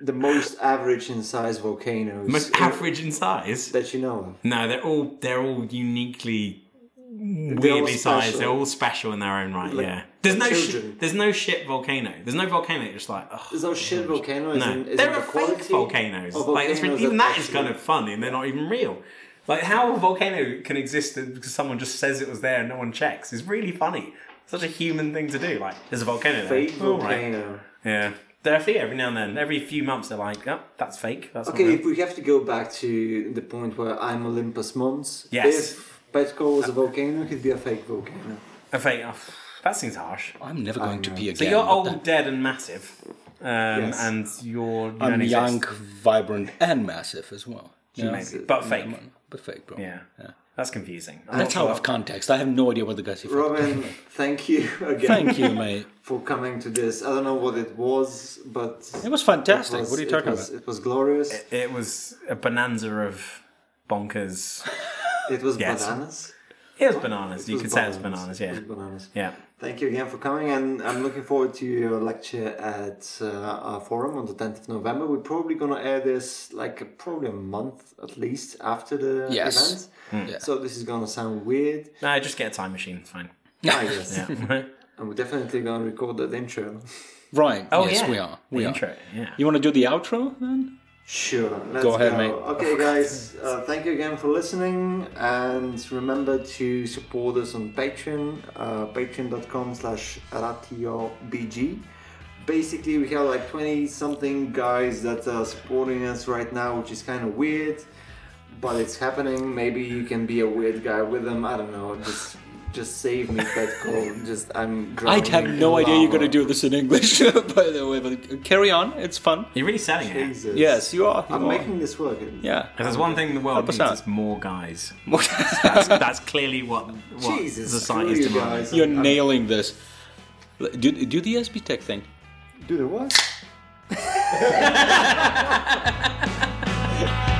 B: the most average in size volcanoes
C: most average in size.
B: that you know of?
C: No, they're all they're all uniquely weirdly sized. They're all special in their own right.
B: Like-
C: yeah. There's no sh- there's no shit volcano. There's no volcano that's just like ugh.
B: There's no shit volcano.
C: No,
B: in,
C: there are
B: the
C: fake volcanoes.
B: of
C: Like it's,
B: volcanoes
C: even
B: that
C: that is
B: actually-
C: kind of funny, and they're not even real. Like how a volcano can exist because someone just says it was there and no one checks is really funny. Such a human thing to do. Like there's a volcano there.
B: fake
C: right.
B: volcano.
C: Yeah. There are a every now and then. Every few months they're like, oh, that's fake. That's
B: Okay, if we have to go back to the point where I'm Olympus Mons,
C: Yes.
B: if Petco was a volcano, it could be a fake volcano.
C: A fake. Oh, that seems harsh.
A: I'm never going to
B: know.
A: be again.
C: So you're
A: but
C: old,
A: then
C: dead, and massive, um,
B: Yes.
C: and you're you
A: I'm
C: don't
A: young,
C: exist.
A: vibrant, and massive as well. Yeah.
C: maybe, but fake.
A: But fake, bro.
C: Yeah. That's confusing.
A: That's out of context. I have no idea what the guy's from.
B: Robin, thank you again.
A: Thank you, mate.
B: for coming to this. I don't know what it was, but
A: It was fantastic.
B: it was-
A: what are you
B: it
A: talking
B: was-
A: about?
B: It was glorious.
C: It was a bonanza of bonkers.
B: It was
C: Yes.
B: bananas.
C: It was bananas.
B: It
C: you
B: was
C: could say it was bananas.
B: It
C: Yeah.
B: was bananas.
C: Yeah.
B: Thank you again for coming, and I'm looking forward to your lecture at uh, our forum on the 10th of November. We're probably gonna air this like probably a month at least after the
A: Yes.
B: event.
A: Yeah.
B: So this is gonna sound weird.
C: No, just get a time machine. It's fine.
B: I guess.
C: Yeah.
B: And we're definitely gonna record that intro.
A: Right.
C: Oh
A: yes,
C: yeah.
A: we are. We
C: the
A: are.
C: intro. Yeah.
A: You want to do the outro then?
B: Sure. Let's
A: Go ahead,
B: go.
A: mate.
B: Okay, guys. Uh, thank you again for listening, and remember to support us on Patreon, uh, Patreon.com/slash RatioBG. Basically, we have like twenty something guys that are supporting us right now, which is kind of weird, but it's happening. Maybe you can be a weird guy with them. I don't know. Just. Just save me, Petco. Just I'm.
A: I have no
B: in
A: idea you're going to do this in English, by the way. But carry on. It's fun.
C: You're really selling it.
A: Yes, you are. You
B: I'm
A: are.
B: making this work.
A: Yeah.
C: If there's one thing in the world
A: Help us
C: needs,
A: out.
C: it's more guys. That's, that's clearly what, what
B: Jesus,
C: society
B: screw
C: is demanding.
B: guys.
A: You're
B: I'm-
A: nailing this. Do, do the SB Tech thing.
B: Do the what?